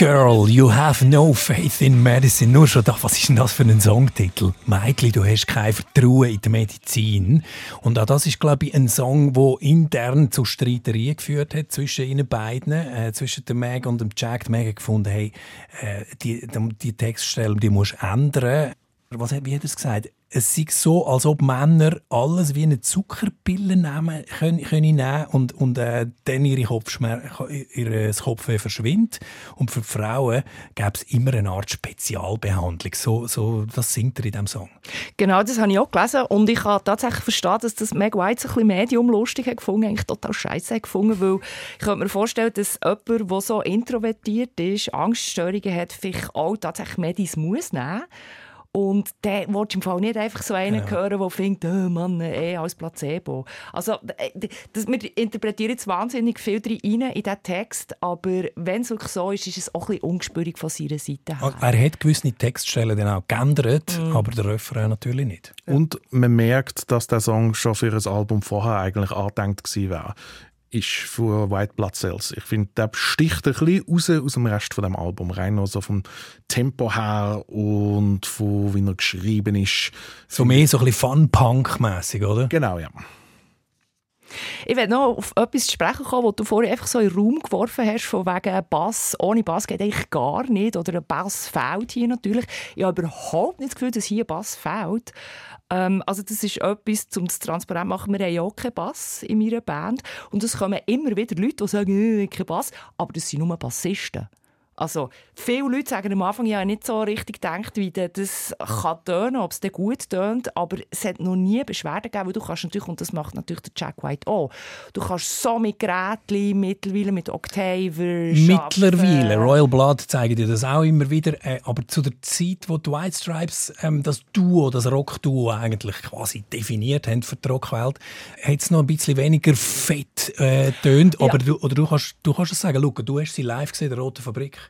Girl, you have no faith in medicine. Nur schon da, was ist denn das für ein Songtitel? Mädchen, du hast kein Vertrauen in die Medizin. Und auch das ist, glaube ich, ein Song, der intern zu Streitereien geführt hat zwischen ihnen beiden, äh, zwischen der Meg und dem Jack. Die Meg hat gefunden, hey, äh, die, die, Textstelle, die musst du ändern. Was wie hat er es gesagt? Es sei so, als ob Männer alles wie eine Zuckerpille nehmen, können, können nehmen und, und äh, dann ihre Kopfschmer ihr Kopfweh verschwindet. Und für die Frauen gäbe es immer eine Art Spezialbehandlung. So, so, das singt er in diesem Song. Genau, das habe ich auch gelesen und ich habe tatsächlich verstanden, dass das Meg White ein bisschen mediumlustig hat gefunden, eigentlich total scheiße hat gefunden, weil ich könnte mir vorstellen, dass jemand, der so introvertiert ist, Angststörungen hat, vielleicht auch tatsächlich Medis muss nehmen und der willst du im Fall nicht einfach so einen hören, der findet, oh Mann, eh als Placebo. Also, äh, das, wir interpretieren jetzt wahnsinnig viel rein in diesen Text, aber wenn es wirklich so ist, ist es auch ein bisschen ungespürig von seiner Seite her. Er hat gewisse Textstellen dann auch geändert, aber der Refrain natürlich nicht. Und man merkt, dass der Song schon für ein Album vorher eigentlich angedenkt gewesen wäre. Ist für White Blood Cells. Ich finde, der sticht ein bisschen raus aus dem Rest von dem Album. Rein also vom Tempo her und von wie er geschrieben ist. So mehr so ein bisschen Fun-Punk-mässig, oder? Genau, ja. Ich will noch auf etwas sprechen kommen, was du vorhin einfach so in den Raum geworfen hast, von wegen Bass. Ohne Bass geht eigentlich gar nicht. Oder ein Bass fehlt hier natürlich. Ich habe überhaupt nicht das Gefühl, dass hier Bass fehlt. Ähm, also das ist etwas, um das transparent zu machen. Wir haben ja auch keinen Bass in meiner Band. Und es kommen immer wieder Leute, die sagen, äh, kein Bass. Aber das sind nur Bassisten. Also, viele Leute sagen am Anfang ja nicht so richtig gedacht, wie das kann tönen, ob es gut tönt, aber es hat noch nie Beschwerden gegeben, weil du kannst natürlich, und das macht natürlich der Jack White auch, du kannst so mit Geräten, mittlerweile mit Octaver Mittlerweile. Royal Blood zeigen dir das auch immer wieder, äh, aber zu der Zeit, wo die White Stripes ähm, das Duo, das Rock-Duo eigentlich quasi definiert haben für die Rockwelt, hat es noch ein bisschen weniger fett äh, tönt, Ja. aber du, oder du kannst, du kannst es sagen, Luca, du hast sie live gesehen, der Rote Fabrik.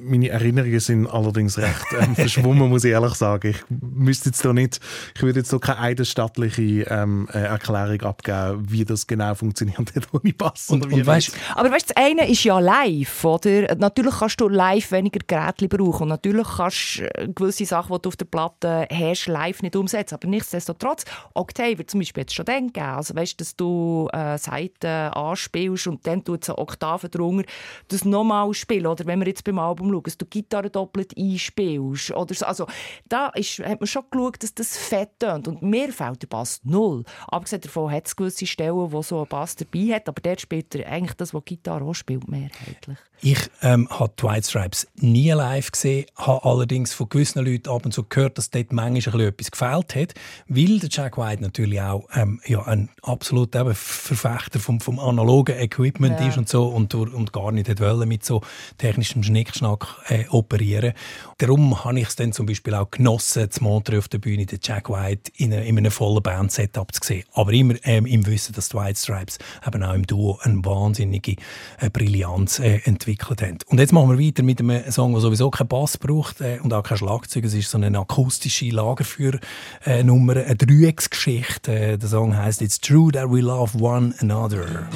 Meine Erinnerungen sind allerdings recht ähm, verschwommen, muss ich ehrlich sagen. Ich müsste jetzt da nicht, ich würde jetzt so keine eidesstattliche ähm, äh, Erklärung abgeben, wie das genau funktioniert hat ohne Bass. Und, und weißt, Aber weißt, du, das eine ist ja live, oder? Natürlich kannst du live weniger Geräte brauchen und natürlich kannst du äh, gewisse Sachen, die du auf der Platte hast, live nicht umsetzen. Aber nichtsdestotrotz, Octaver zum Beispiel es schon gegeben. Also weißt, dass du äh, Seiten anspielst und dann tut es eine Oktave drunter, das nochmal spielen. Oder wenn wir jetzt beim Album umschauen, dass du Gitarre doppelt einspielst. Oder so. Also, da ist, hat man schon geschaut, dass das fett tönt. Und mir fällt der Bass null. Abgesehen davon hat es gewisse Stellen, wo so ein Bass dabei hat, aber dort spielt er eigentlich das, was die Gitarre auch spielt, mehrheitlich. Ich ähm, habe die White Stripes nie live gesehen, habe allerdings von gewissen Leuten ab und zu gehört, dass dort manchmal ein bisschen etwas gefehlt hat, weil der Jack White natürlich auch ähm, ja, ein absoluter eben Verfechter vom, vom analogen Equipment Ja. ist und so und, und gar nicht hat wollen mit so technischem Schnickschnack äh, operieren. Darum habe ich es dann zum Beispiel auch genossen, zu Montreux auf der Bühne den Jack White in, eine, in einem vollen Band-Setup zu sehen. Aber immer ähm, im Wissen, dass die White Stripes eben auch im Duo eine wahnsinnige äh, Brillanz äh, entwickelt haben. Und jetzt machen wir weiter mit einem Song, der sowieso keinen Bass braucht äh, und auch kein Schlagzeug. Es ist so eine akustische Lagerfeuer-Nummer, eine Dreiecksgeschichte. Äh, der Song heißt It's True That We Love One Another.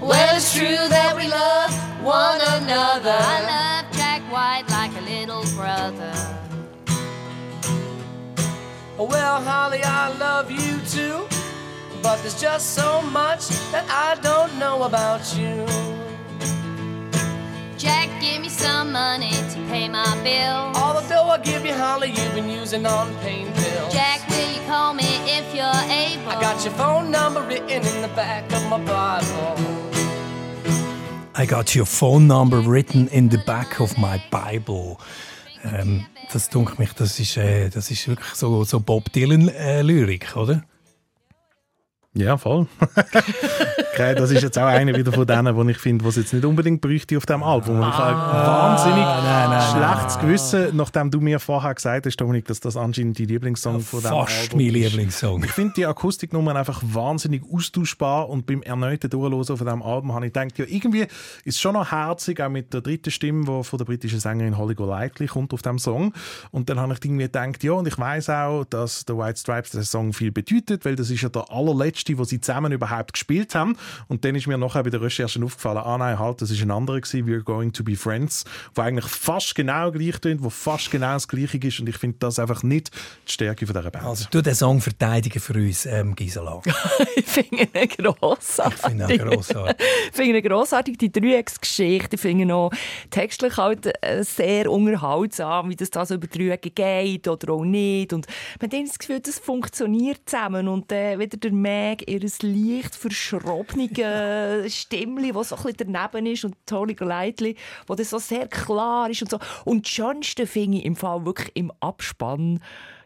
Well, it's true that we love one another. I love Jack White like a little brother. Well, Holly, I love you too. But there's just so much that I don't know about you. Jack, give me some money to pay my bill. All the dough I give you, Holly, you've been using on pain pills. Jack, will you call me if you're able? I got your phone number written in the back of my Bible. I got your phone number written in the back of my Bible. Ähm, das dunkelt mich, das ist, äh, das ist wirklich so, so Bob Dylan-Lyrik, oder? Ja, voll. okay, das ist jetzt auch einer wieder von denen, wo ich finde, was jetzt nicht unbedingt bräuchte auf dem Album. Und ich habe wahnsinnig nein, nein, schlechtes Gewissen, nachdem du mir vorher gesagt hast, Dominik, dass das anscheinend dein Lieblingssong von dem Fast Album mein ist. Lieblingssong. Ich finde die Akustiknummern einfach wahnsinnig austauschbar und beim erneuten Durchhören von diesem Album habe ich gedacht, ja, irgendwie ist es schon noch herzig, auch mit der dritten Stimme, die von der britischen Sängerin Holly Golightly kommt auf dem Song. Und dann habe ich irgendwie gedacht, ja, und ich weiß auch, dass The White Stripes der Song viel bedeutet, weil das ist ja der allerletzte, wo sie zusammen überhaupt gespielt haben. Und dann ist mir nachher bei der Recherche aufgefallen, ah nein, halt, das ist ein anderer gewesen, We're Going to be Friends, wo eigentlich fast genau gleich tönt, wo fast genau das Gleiche ist. Und ich finde das einfach nicht die Stärke von dieser Band. Also, du den Song verteidigen für uns, ähm, Gisela. ich finde ihn grossartig. Ich finde ihn grossartig. ich finde ihn grossartig, die Dreiecksgeschichte. Ich finde ihn auch textlich halt äh, sehr unterhaltsam, wie das da so über Dreiecke geht oder auch nicht. Und man hat das Gefühl, das funktioniert zusammen. Und äh, wieder der Meg, ihr leicht verschrobene Stimmli, das so ein bisschen daneben ist und Tony Golightly, wo das so sehr klar ist und so. Und die schönste finde ich im Fall wirklich im Abspann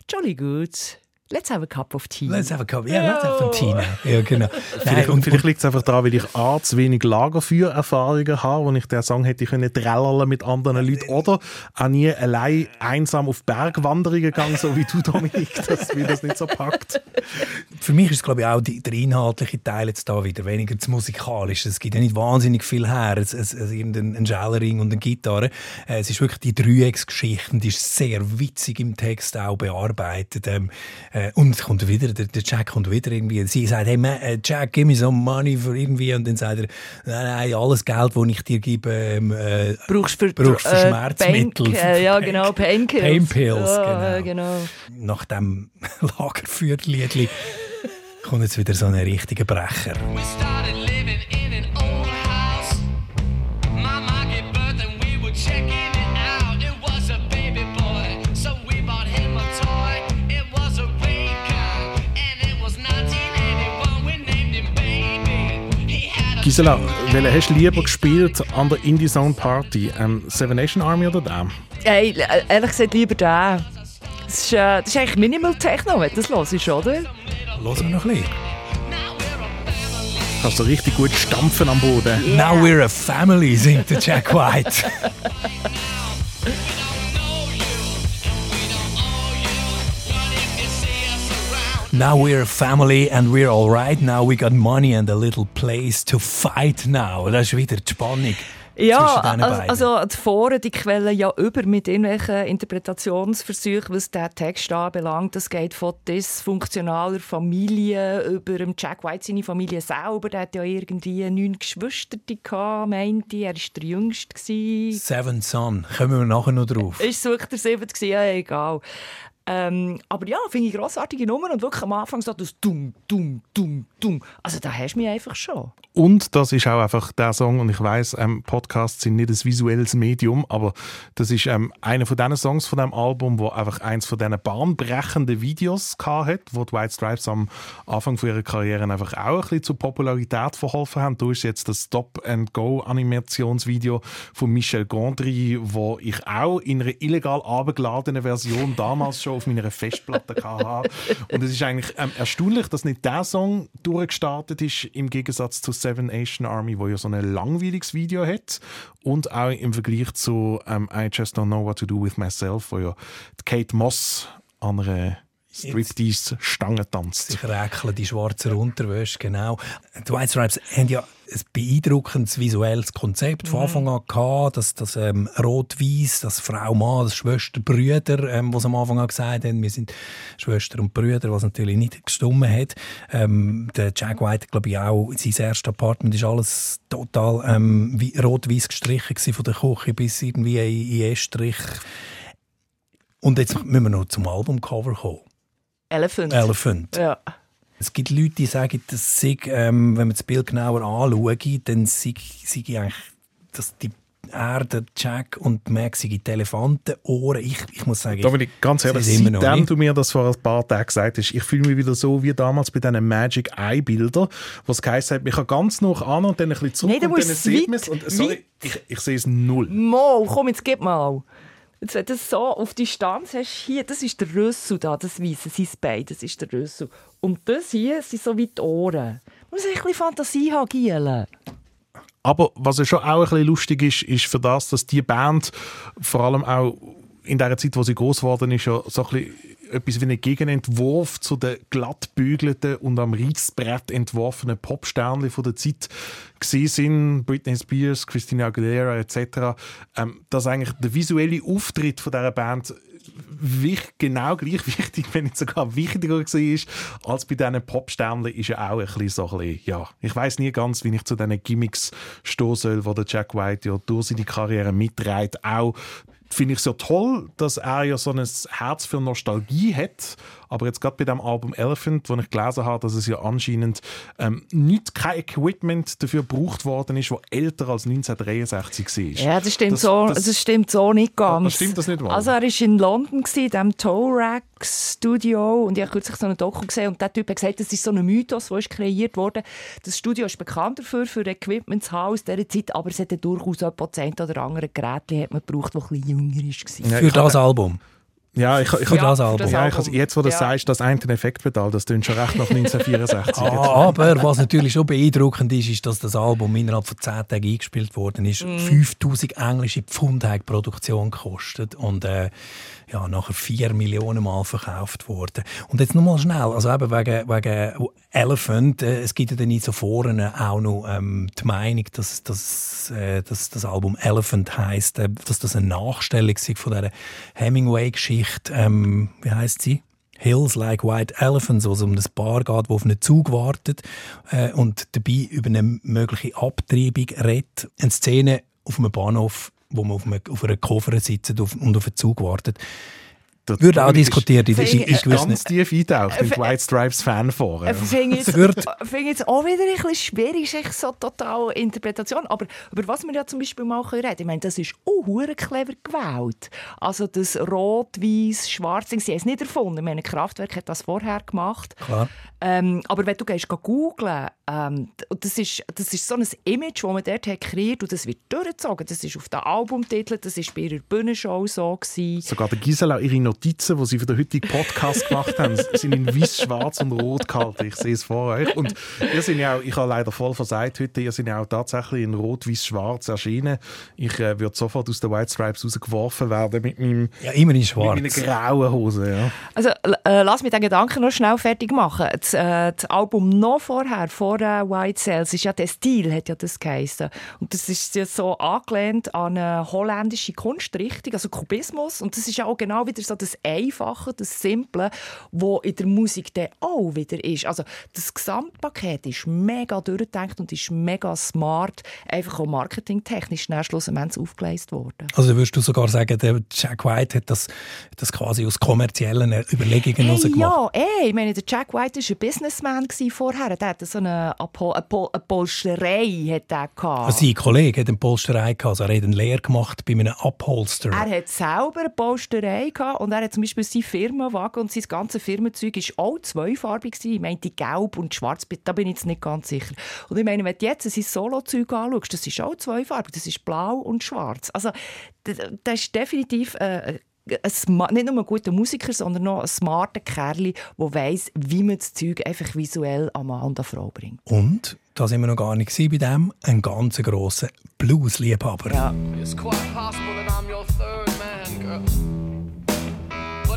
Jolly Good. Let's have a cup of tea. Let's have a cup. Ja, let's have some tea. Ja, genau. Vielleicht, und, vielleicht liegt es einfach daran, weil ich A, zu wenig Lagerfeuererfahrungen habe, wo ich den Song hätte können trällern mit anderen Leuten oder auch nie allein einsam auf Bergwanderungen gegangen, so wie du, Dominik, dass mir das nicht so packt. Für mich ist es glaube ich auch die, der inhaltliche Teil jetzt da wieder, weniger das Musikalische. Es gibt ja nicht wahnsinnig viel her, es, es, es irgendein ein Schellering und eine Gitarre. Äh, Es ist wirklich die Dreiecksgeschichte, die ist sehr witzig im Text auch bearbeitet. Ähm, äh, und es kommt wieder, der, der Jack kommt wieder irgendwie, sie sagt, hey man, äh, Jack, give me some money für irgendwie und dann sagt er, nein, nein, alles Geld, das ich dir gebe, ähm, äh, brauchst für, brauchst für äh, Schmerzmittel. Pain, äh, ja, genau, Painkills. Painkills, ja, genau. genau. nach dem Lagerfeuerliedli kommt jetzt wieder so ein richtiger Brecher. We started Gisela, welchen hast du lieber gespielt an der Indie Zone Party? Ähm, Seven Nation Army oder den? Hey, äh, ehrlich gesagt, lieber den. Das ist, äh, das ist eigentlich Minimal Techno, wenn du das hörst, oder? Hören wir noch ein bisschen. Kannst du richtig gut stampfen am Boden. Now we're a family, singt der Jack White. Now we're a family and we're all right. Now we got money and a little place to fight now. Das ist wieder die Spannung. Ja, also, also die Foren die quellen ja über mit irgendwelchen Interpretationsversuchen, was der Text anbelangt. Das geht von dysfunktionaler Familie über Jack White seine Familie selber. Der hat ja irgendwie neun Geschwister gehabt, meinte er. war der Jüngste. Seven Son, kommen wir nachher noch drauf. Ist es wirklich der siebte? Ja, egal. Ähm, aber ja, finde ich grossartige Nummer und wirklich am Anfang so das Dumm, Dumm, Dumm, Dumm. Also da hast du mich einfach schon. Und das ist auch einfach der Song, und ich weiß, ähm, Podcasts sind nicht ein visuelles Medium, aber das ist ähm, einer von diesen Songs von dem Album, wo einfach eins von diesen bahnbrechenden Videos hat, wo die White Stripes am Anfang ihrer Karriere einfach auch ein bisschen zur Popularität verholfen haben. Da ist jetzt das Stop-and-Go-Animationsvideo von Michel Gondry, wo ich auch in einer illegal abgeladenen Version damals schon auf meiner Festplatte hatte. Und es ist eigentlich ähm, erstaunlich, dass nicht der Song durchgestartet ist, im Gegensatz zu Seven Asian Army, wo ja so ein langweiliges Video hat. Und auch im Vergleich zu ähm, I Just Don't Know What to Do With Myself, wo ja Kate Moss an einer Striptease-Stange tanzt. Sich räkeln, die schwarzen Unterwäsche, genau. Die White Stripes haben ja ein beeindruckendes visuelles Konzept von Anfang an gehabt, dass das ähm, Rot-Weiß, das Frau, Mann, das Schwester, Brüder, ähm, was am Anfang an gesagt haben, wir sind Schwester und Brüder, was natürlich nicht gestummen hat. Ähm, der Jack White, glaube ich auch, sein erstes Apartment ist alles total ähm, rot-weiß gestrichen gewesen, von der Küche bis irgendwie in, in Estrich. Und jetzt müssen wir noch zum Albumcover kommen. Elephant. Elephant. Ja. Es gibt Leute, die sagen, dass sei, ähm, wenn man das Bild genauer anschaut, dann sei, sei eigentlich, dass die Erde, Jack und sind die Elefantenohren. Ich, ich muss sagen, Dominik, ganz sie ehrlich, seitdem nicht. du mir das vor ein paar Tagen gesagt hast, ich fühle mich wieder so wie damals bei diesen Magic Eye Bildern, wo es geheißen hat, ich kann ganz noch an und dann ein bisschen zurück Nein, und dann sieht man es. Sorry, ich, ich sehe es null. Mo, komm, jetzt gib mal. Wenn du das so auf Distanz hast, hier, das ist der Rüssel da, das Weisse, sein Bein, das ist der Rüssel. Und das hier sind so wie die Ohren. Man muss ein bisschen Fantasie haben, Giele. Aber was ja schon auch ein bisschen lustig ist, ist für das, dass die Band vor allem auch in der Zeit, wo sie groß geworden ist, so ein bisschen etwas wie ein Gegenentwurf zu den glattbügelten und am Reißbrett entworfenen Popsternchen von der Zeit gesehen sind, Britney Spears, Christina Aguilera etc., ähm, dass eigentlich der visuelle Auftritt von dieser Band genau gleich wichtig, wenn nicht sogar wichtiger war als bei diesen Popsternchen, ist ja auch ein bisschen so ein bisschen, ja, ich weiß nie ganz, wie ich zu diesen Gimmicks stehen soll, die der Jack White ja durch seine Karriere mitträgt. Auch finde ich es ja toll, dass er ja so ein Herz für Nostalgie hat, aber jetzt gerade bei dem Album Elephant, wo ich gelesen habe, dass es ja anscheinend ähm, nicht kein Equipment dafür gebraucht worden ist, wo älter als 1963 war. Ja, das stimmt, Das- so, das- das, stimmt so nicht ganz. Das stimmt das nicht mal? Also er war in London, in diesem Toe-Rack Studio und ich habe kürzlich so einen Doku gesehen und der Typ hat gesagt, das ist so ein Mythos, der ist kreiert wurde. Das Studio ist bekannt dafür, für Equipment zu haben aus dieser Zeit, aber es hat durchaus etwa 10 oder andere Geräte hat man gebraucht, die ein bisschen jünger war. Ja, für ich das Album. Ja, ich, ich, ich, das Album. das ja, ich, jetzt, wo du Ja. sagst, das eine Effektpedal, das klingt schon recht nach 1964. jetzt. Aber was natürlich schon beeindruckend ist, ist, dass das Album innerhalb von 10 Tagen eingespielt worden ist. 5000 englische Pfund hat die Produktion gekostet und äh, ja, nachher 4 Millionen Mal verkauft worden. Und jetzt nochmal schnell, also eben wegen, wegen Elephant, äh, es gibt ja dann in so Foren auch noch ähm, die Meinung, dass, dass, äh, dass das Album Elephant heisst, äh, dass das eine Nachstellung sei von dieser Hemingway-Geschichte, ähm, wie heißt sie? Hills Like White Elephants, wo es um ein Paar geht, das auf einen Zug wartet äh, und dabei über eine mögliche Abtreibung redet. Eine Szene auf einem Bahnhof, wo man auf, einer Koffer sitzt und auf einen Zug wartet. Der Wird auch Dominik ist- diskutiert in, in, in, ist gewissen... ganz tief eingetaucht in die Äh, White Stripes Fanforen. Ich finde Wird- finde jetzt auch wieder ein bisschen schwierig, ist echt so total Interpretation. Aber über was wir ja zum Beispiel mal können reden ich meine, das ist auch clever gewählt. Also das Rot, Weiß, Schwarz, sie haben es nicht erfunden. Ich meine, Kraftwerk hat das vorher gemacht. Klar. Ähm, aber wenn du gehst googlen, ähm, das ist, das ist so ein Image, das man dort hat kreiert und das wird durchgezogen. Das ist auf den Albumtiteln, das war bei ihrer Bühnenshow so. Gewesen. Sogar der Gisela, ihre Notizen, die sie für den heutigen Podcast gemacht haben, sind in weiß, schwarz und rot gehalten. Ich sehe es vor euch. Und ihr sind ja auch, ich habe leider voll versagt heute, ihr sind ja auch tatsächlich in rot, weiß, schwarz erschienen. Ich äh, würde sofort aus den White Stripes rausgeworfen werden mit, meinem, Ja, immer in mit schwarz. meiner grauen Hose. Ja. Also, äh, lass mich den Gedanken noch schnell fertig machen. Das, äh, das Album noch vorher, vor äh, White Cells, ist ja «Der Stil», hat ja das geheißen. Und das ist ja so angelehnt an eine holländische Kunstrichtung, also Kubismus. Und das ist ja auch genau wieder so das das Einfache, das Simple, wo in der Musik dann auch wieder ist. Also das Gesamtpaket ist mega durchgedacht und ist mega smart, einfach auch marketingtechnisch dann schlussendlich aufgeleistet worden. Also würdest du sogar sagen, der Jack White hat das, das quasi aus kommerziellen Überlegungen Hey, rausgemacht? ja, ey, ich meine, der Jack White war ein Businessman vorher. Der hatte so eine, Apo Pol eine Polsterei. Hat der gehabt. Sein Kollege hat eine Polsterei gehabt, also er hat eine Lehre gemacht bei einem Upholsterer. Er hat selber eine Posterei gehabt und er hat zum Beispiel seinen Firmenwagen und sein ganzes Firmenzeug war auch zweifarbig. gewesen. Ich meinte gelb und schwarz, da bin ich jetzt nicht ganz sicher. Und ich meine, wenn du jetzt sein Solo-Zeug anschaust, das ist auch zweifarbig, das ist blau und schwarz. Also das ist definitiv äh, ein nicht nur ein guter Musiker, sondern noch ein smarter Kerl, der weiss, wie man das Zeug einfach visuell an Mann und an Frau bringt. Und, da sind wir noch gar nicht gewesen bei dem, ein ganz grosser Blues-Liebhaber. Ja. It's quite possible that I'm your third man, girl.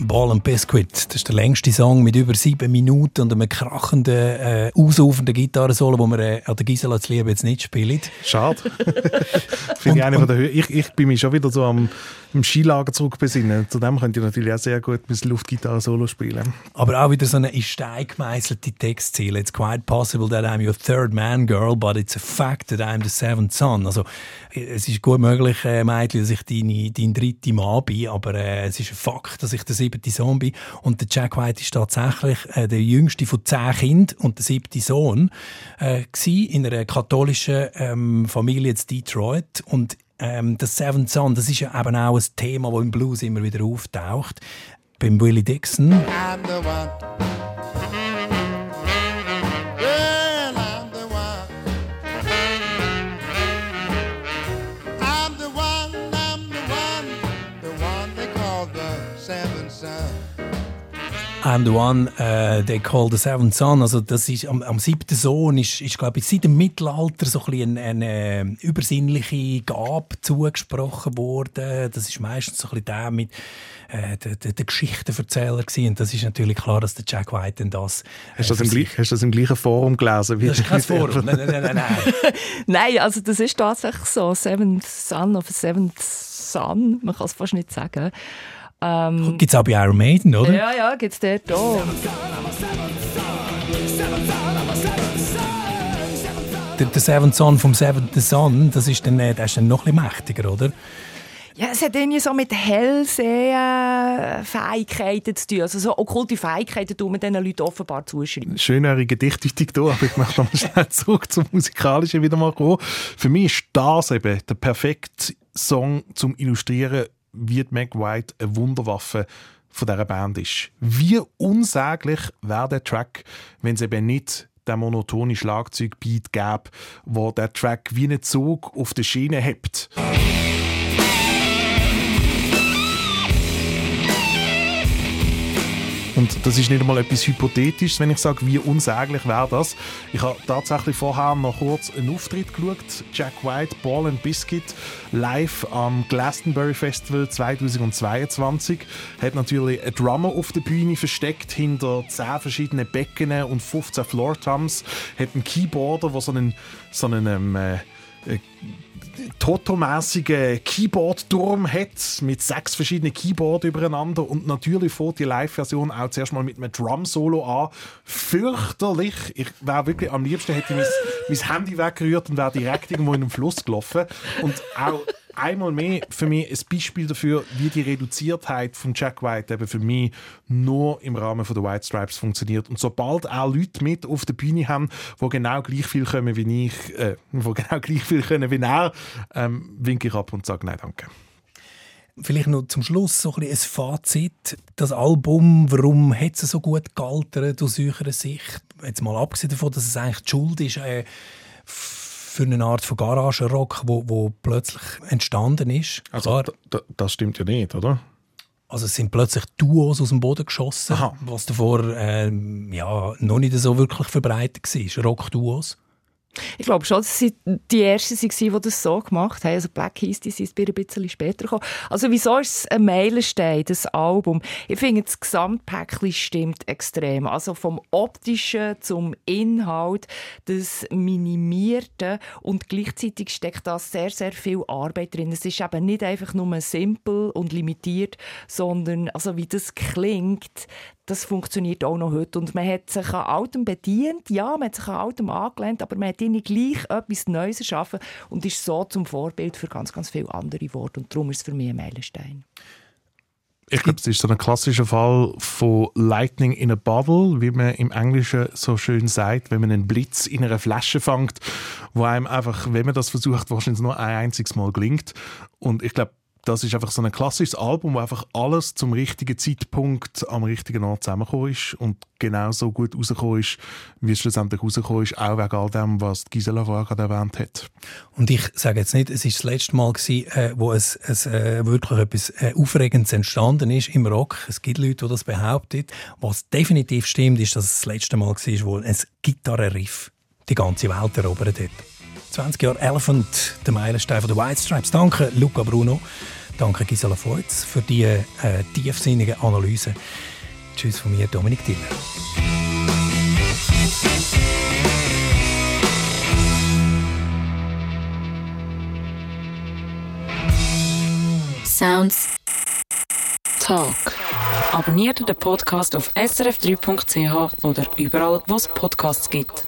Ball and Biscuit, das ist der längste Song mit über sieben Minuten und einem krachenden, äh, ausaufenden Gitarrensolo, wo wir äh, an der Gisela zu lieben jetzt nicht spielen. Schade. Finde ich von der. Ich, ich bin mich schon wieder so am, am Skilager zurückbesinnen. Zudem könnt ihr natürlich auch sehr gut mit Luftgitarre-Solo spielen. Aber auch wieder so eine in Stein gemeißelte Textziele. It's quite possible that I'm your third man, girl, but it's a fact that I'm the seventh son. Also, es ist gut möglich, äh, Mädchen, dass ich deine, dein dritter Mann bin, aber äh, es ist ein Fakt, dass ich der siebte Sohn bin. Und der Jack White ist tatsächlich äh, der jüngste von zehn Kindern und der siebte Sohn äh, in einer katholischen ähm, Familie in Detroit. Und ähm, das Seventh Son, das ist ja eben auch ein Thema, das im Blues immer wieder auftaucht. Beim Willie Dixon. I'm the one. I'm the one uh, they call the seventh son. Also das ist am, am siebten Sohn ist, ist glaube ich seit dem Mittelalter so ein bisschen eine, eine übersinnliche Gabe zugesprochen worden. Das ist meistens so ein bisschen der mit äh, der, der, der Geschichtenverzähler gewesen. Und das ist natürlich klar, dass der Jack White denn das. äh, Hast du das, gleich- hast du das im gleichen Forum gelesen? Wie Das ist kein Forum. Nein, nein, nein, nein, nein. Nein, also das ist tatsächlich so. Seventh Son of a Seventh Son, man kann es fast nicht sagen. Ähm, Gibt es auch bei Iron Maiden, oder? ja, ja, gibt es dort auch. Der, der Seventh Son vom Seventh Son, das ist dann, äh, der ist dann noch ein bisschen mächtiger, oder? Ja, es hat irgendwie so mit Hellsehen-Fähigkeiten zu tun. Also so okkulte Fähigkeiten tun wir diesen Leuten offenbar zuschreiben. Schön eure Gedichtdeutung da, aber ich möchte noch mal schnell zurück zum Musikalischen wieder mal kommen. Für mich ist das eben der perfekte Song zum Illustrieren, wie die Meg White eine Wunderwaffe von dieser Band ist. Wie unsäglich wäre der Track, wenn es eben nicht der monotone Schlagzeugbeat gäbe, wo der Track wie einen Zug auf der Schiene hebt. Und das ist nicht einmal etwas Hypothetisches, wenn ich sage, wie unsäglich wäre das. Ich habe tatsächlich vorher noch kurz einen Auftritt geschaut. Jack White, Ball and Biscuit, live am Glastonbury Festival 2022. Hat natürlich einen Drummer auf der Bühne versteckt, hinter 10 verschiedenen Becken und 15 Floor-Toms. Hat einen Keyboarder, der so einen, so einen ähm, äh, Toto-mäßigen Keyboard-Turm hat, mit sechs verschiedenen Keyboards übereinander und natürlich fängt die Live-Version auch zuerst mal mit einem Drum-Solo an. Fürchterlich. Ich wäre wirklich, am liebsten hätte ich mein, mein Handy weggerührt und wäre direkt irgendwo in den Fluss gelaufen. Und auch einmal mehr für mich ein Beispiel dafür, wie die Reduziertheit von Jack White eben für mich nur im Rahmen von der White Stripes funktioniert. Und sobald auch Leute mit auf der Bühne haben, die genau gleich viel können wie ich, äh, genau gleich viel können wie er, ähm, winke ich ab und sage nein, danke. Vielleicht noch zum Schluss so ein, ein Fazit. Das Album, warum hat es so gut gealtert aus eurer Sicht? Jetzt mal abgesehen davon, dass es eigentlich die Schuld ist äh, für eine Art von Garagenrock, wo, wo plötzlich entstanden ist. Also, das stimmt ja nicht, oder? also es sind plötzlich Duos aus dem Boden geschossen, Aha. was davor ähm, ja, noch nicht so wirklich verbreitet war. Rock-Duos. Ich glaube schon, dass sie die Ersten waren, die das so gemacht haben. Also Black Keys, die sind ein bisschen später gekommen. Also wieso ist es ein Meilenstein, das Album? Ich finde, das Gesamtpäckchen stimmt extrem. Also vom Optischen zum Inhalt, das Minimierte und gleichzeitig steckt da sehr, sehr viel Arbeit drin. Es ist eben nicht einfach nur simpel und limitiert, sondern also wie das klingt, das funktioniert auch noch heute. Und man hat sich an Altem bedient, ja, man hat sich an Altem angelehnt, aber man hat ihnen gleich etwas Neues erschaffen und ist so zum Vorbild für ganz, ganz viele andere Worte. Und darum ist es für mich ein Meilenstein. Ich glaube, es ist so ein klassischer Fall von Lightning in a Bottle, wie man im Englischen so schön sagt, wenn man einen Blitz in einer Flasche fängt, wo einem einfach, wenn man das versucht, wahrscheinlich nur ein einziges Mal gelingt. Und ich glaube, das ist einfach so ein klassisches Album, wo einfach alles zum richtigen Zeitpunkt am richtigen Ort zusammengekommen ist und genauso gut rausgekommen ist, wie es schlussendlich rausgekommen ist, auch wegen all dem, was Gisela vorher gerade erwähnt hat. Und ich sage jetzt nicht, es ist das letzte Mal gewesen, äh, wo es, es äh, wirklich etwas äh, Aufregendes entstanden ist im Rock. Es gibt Leute, die das behaupten. Was definitiv stimmt, ist, dass es das letzte Mal war, wo ein Gitarrenriff die ganze Welt erobert hat. 20 Jahre Elephant, der Meilenstein den White Stripes. Danke, Luca Bruno. Danke, Gisela Feutz, für die äh, tiefsinnige Analyse. Tschüss von mir, Dominik Diller. Sounds Talk. Abonniert den Podcast auf srf3.ch oder überall, wo es Podcasts gibt.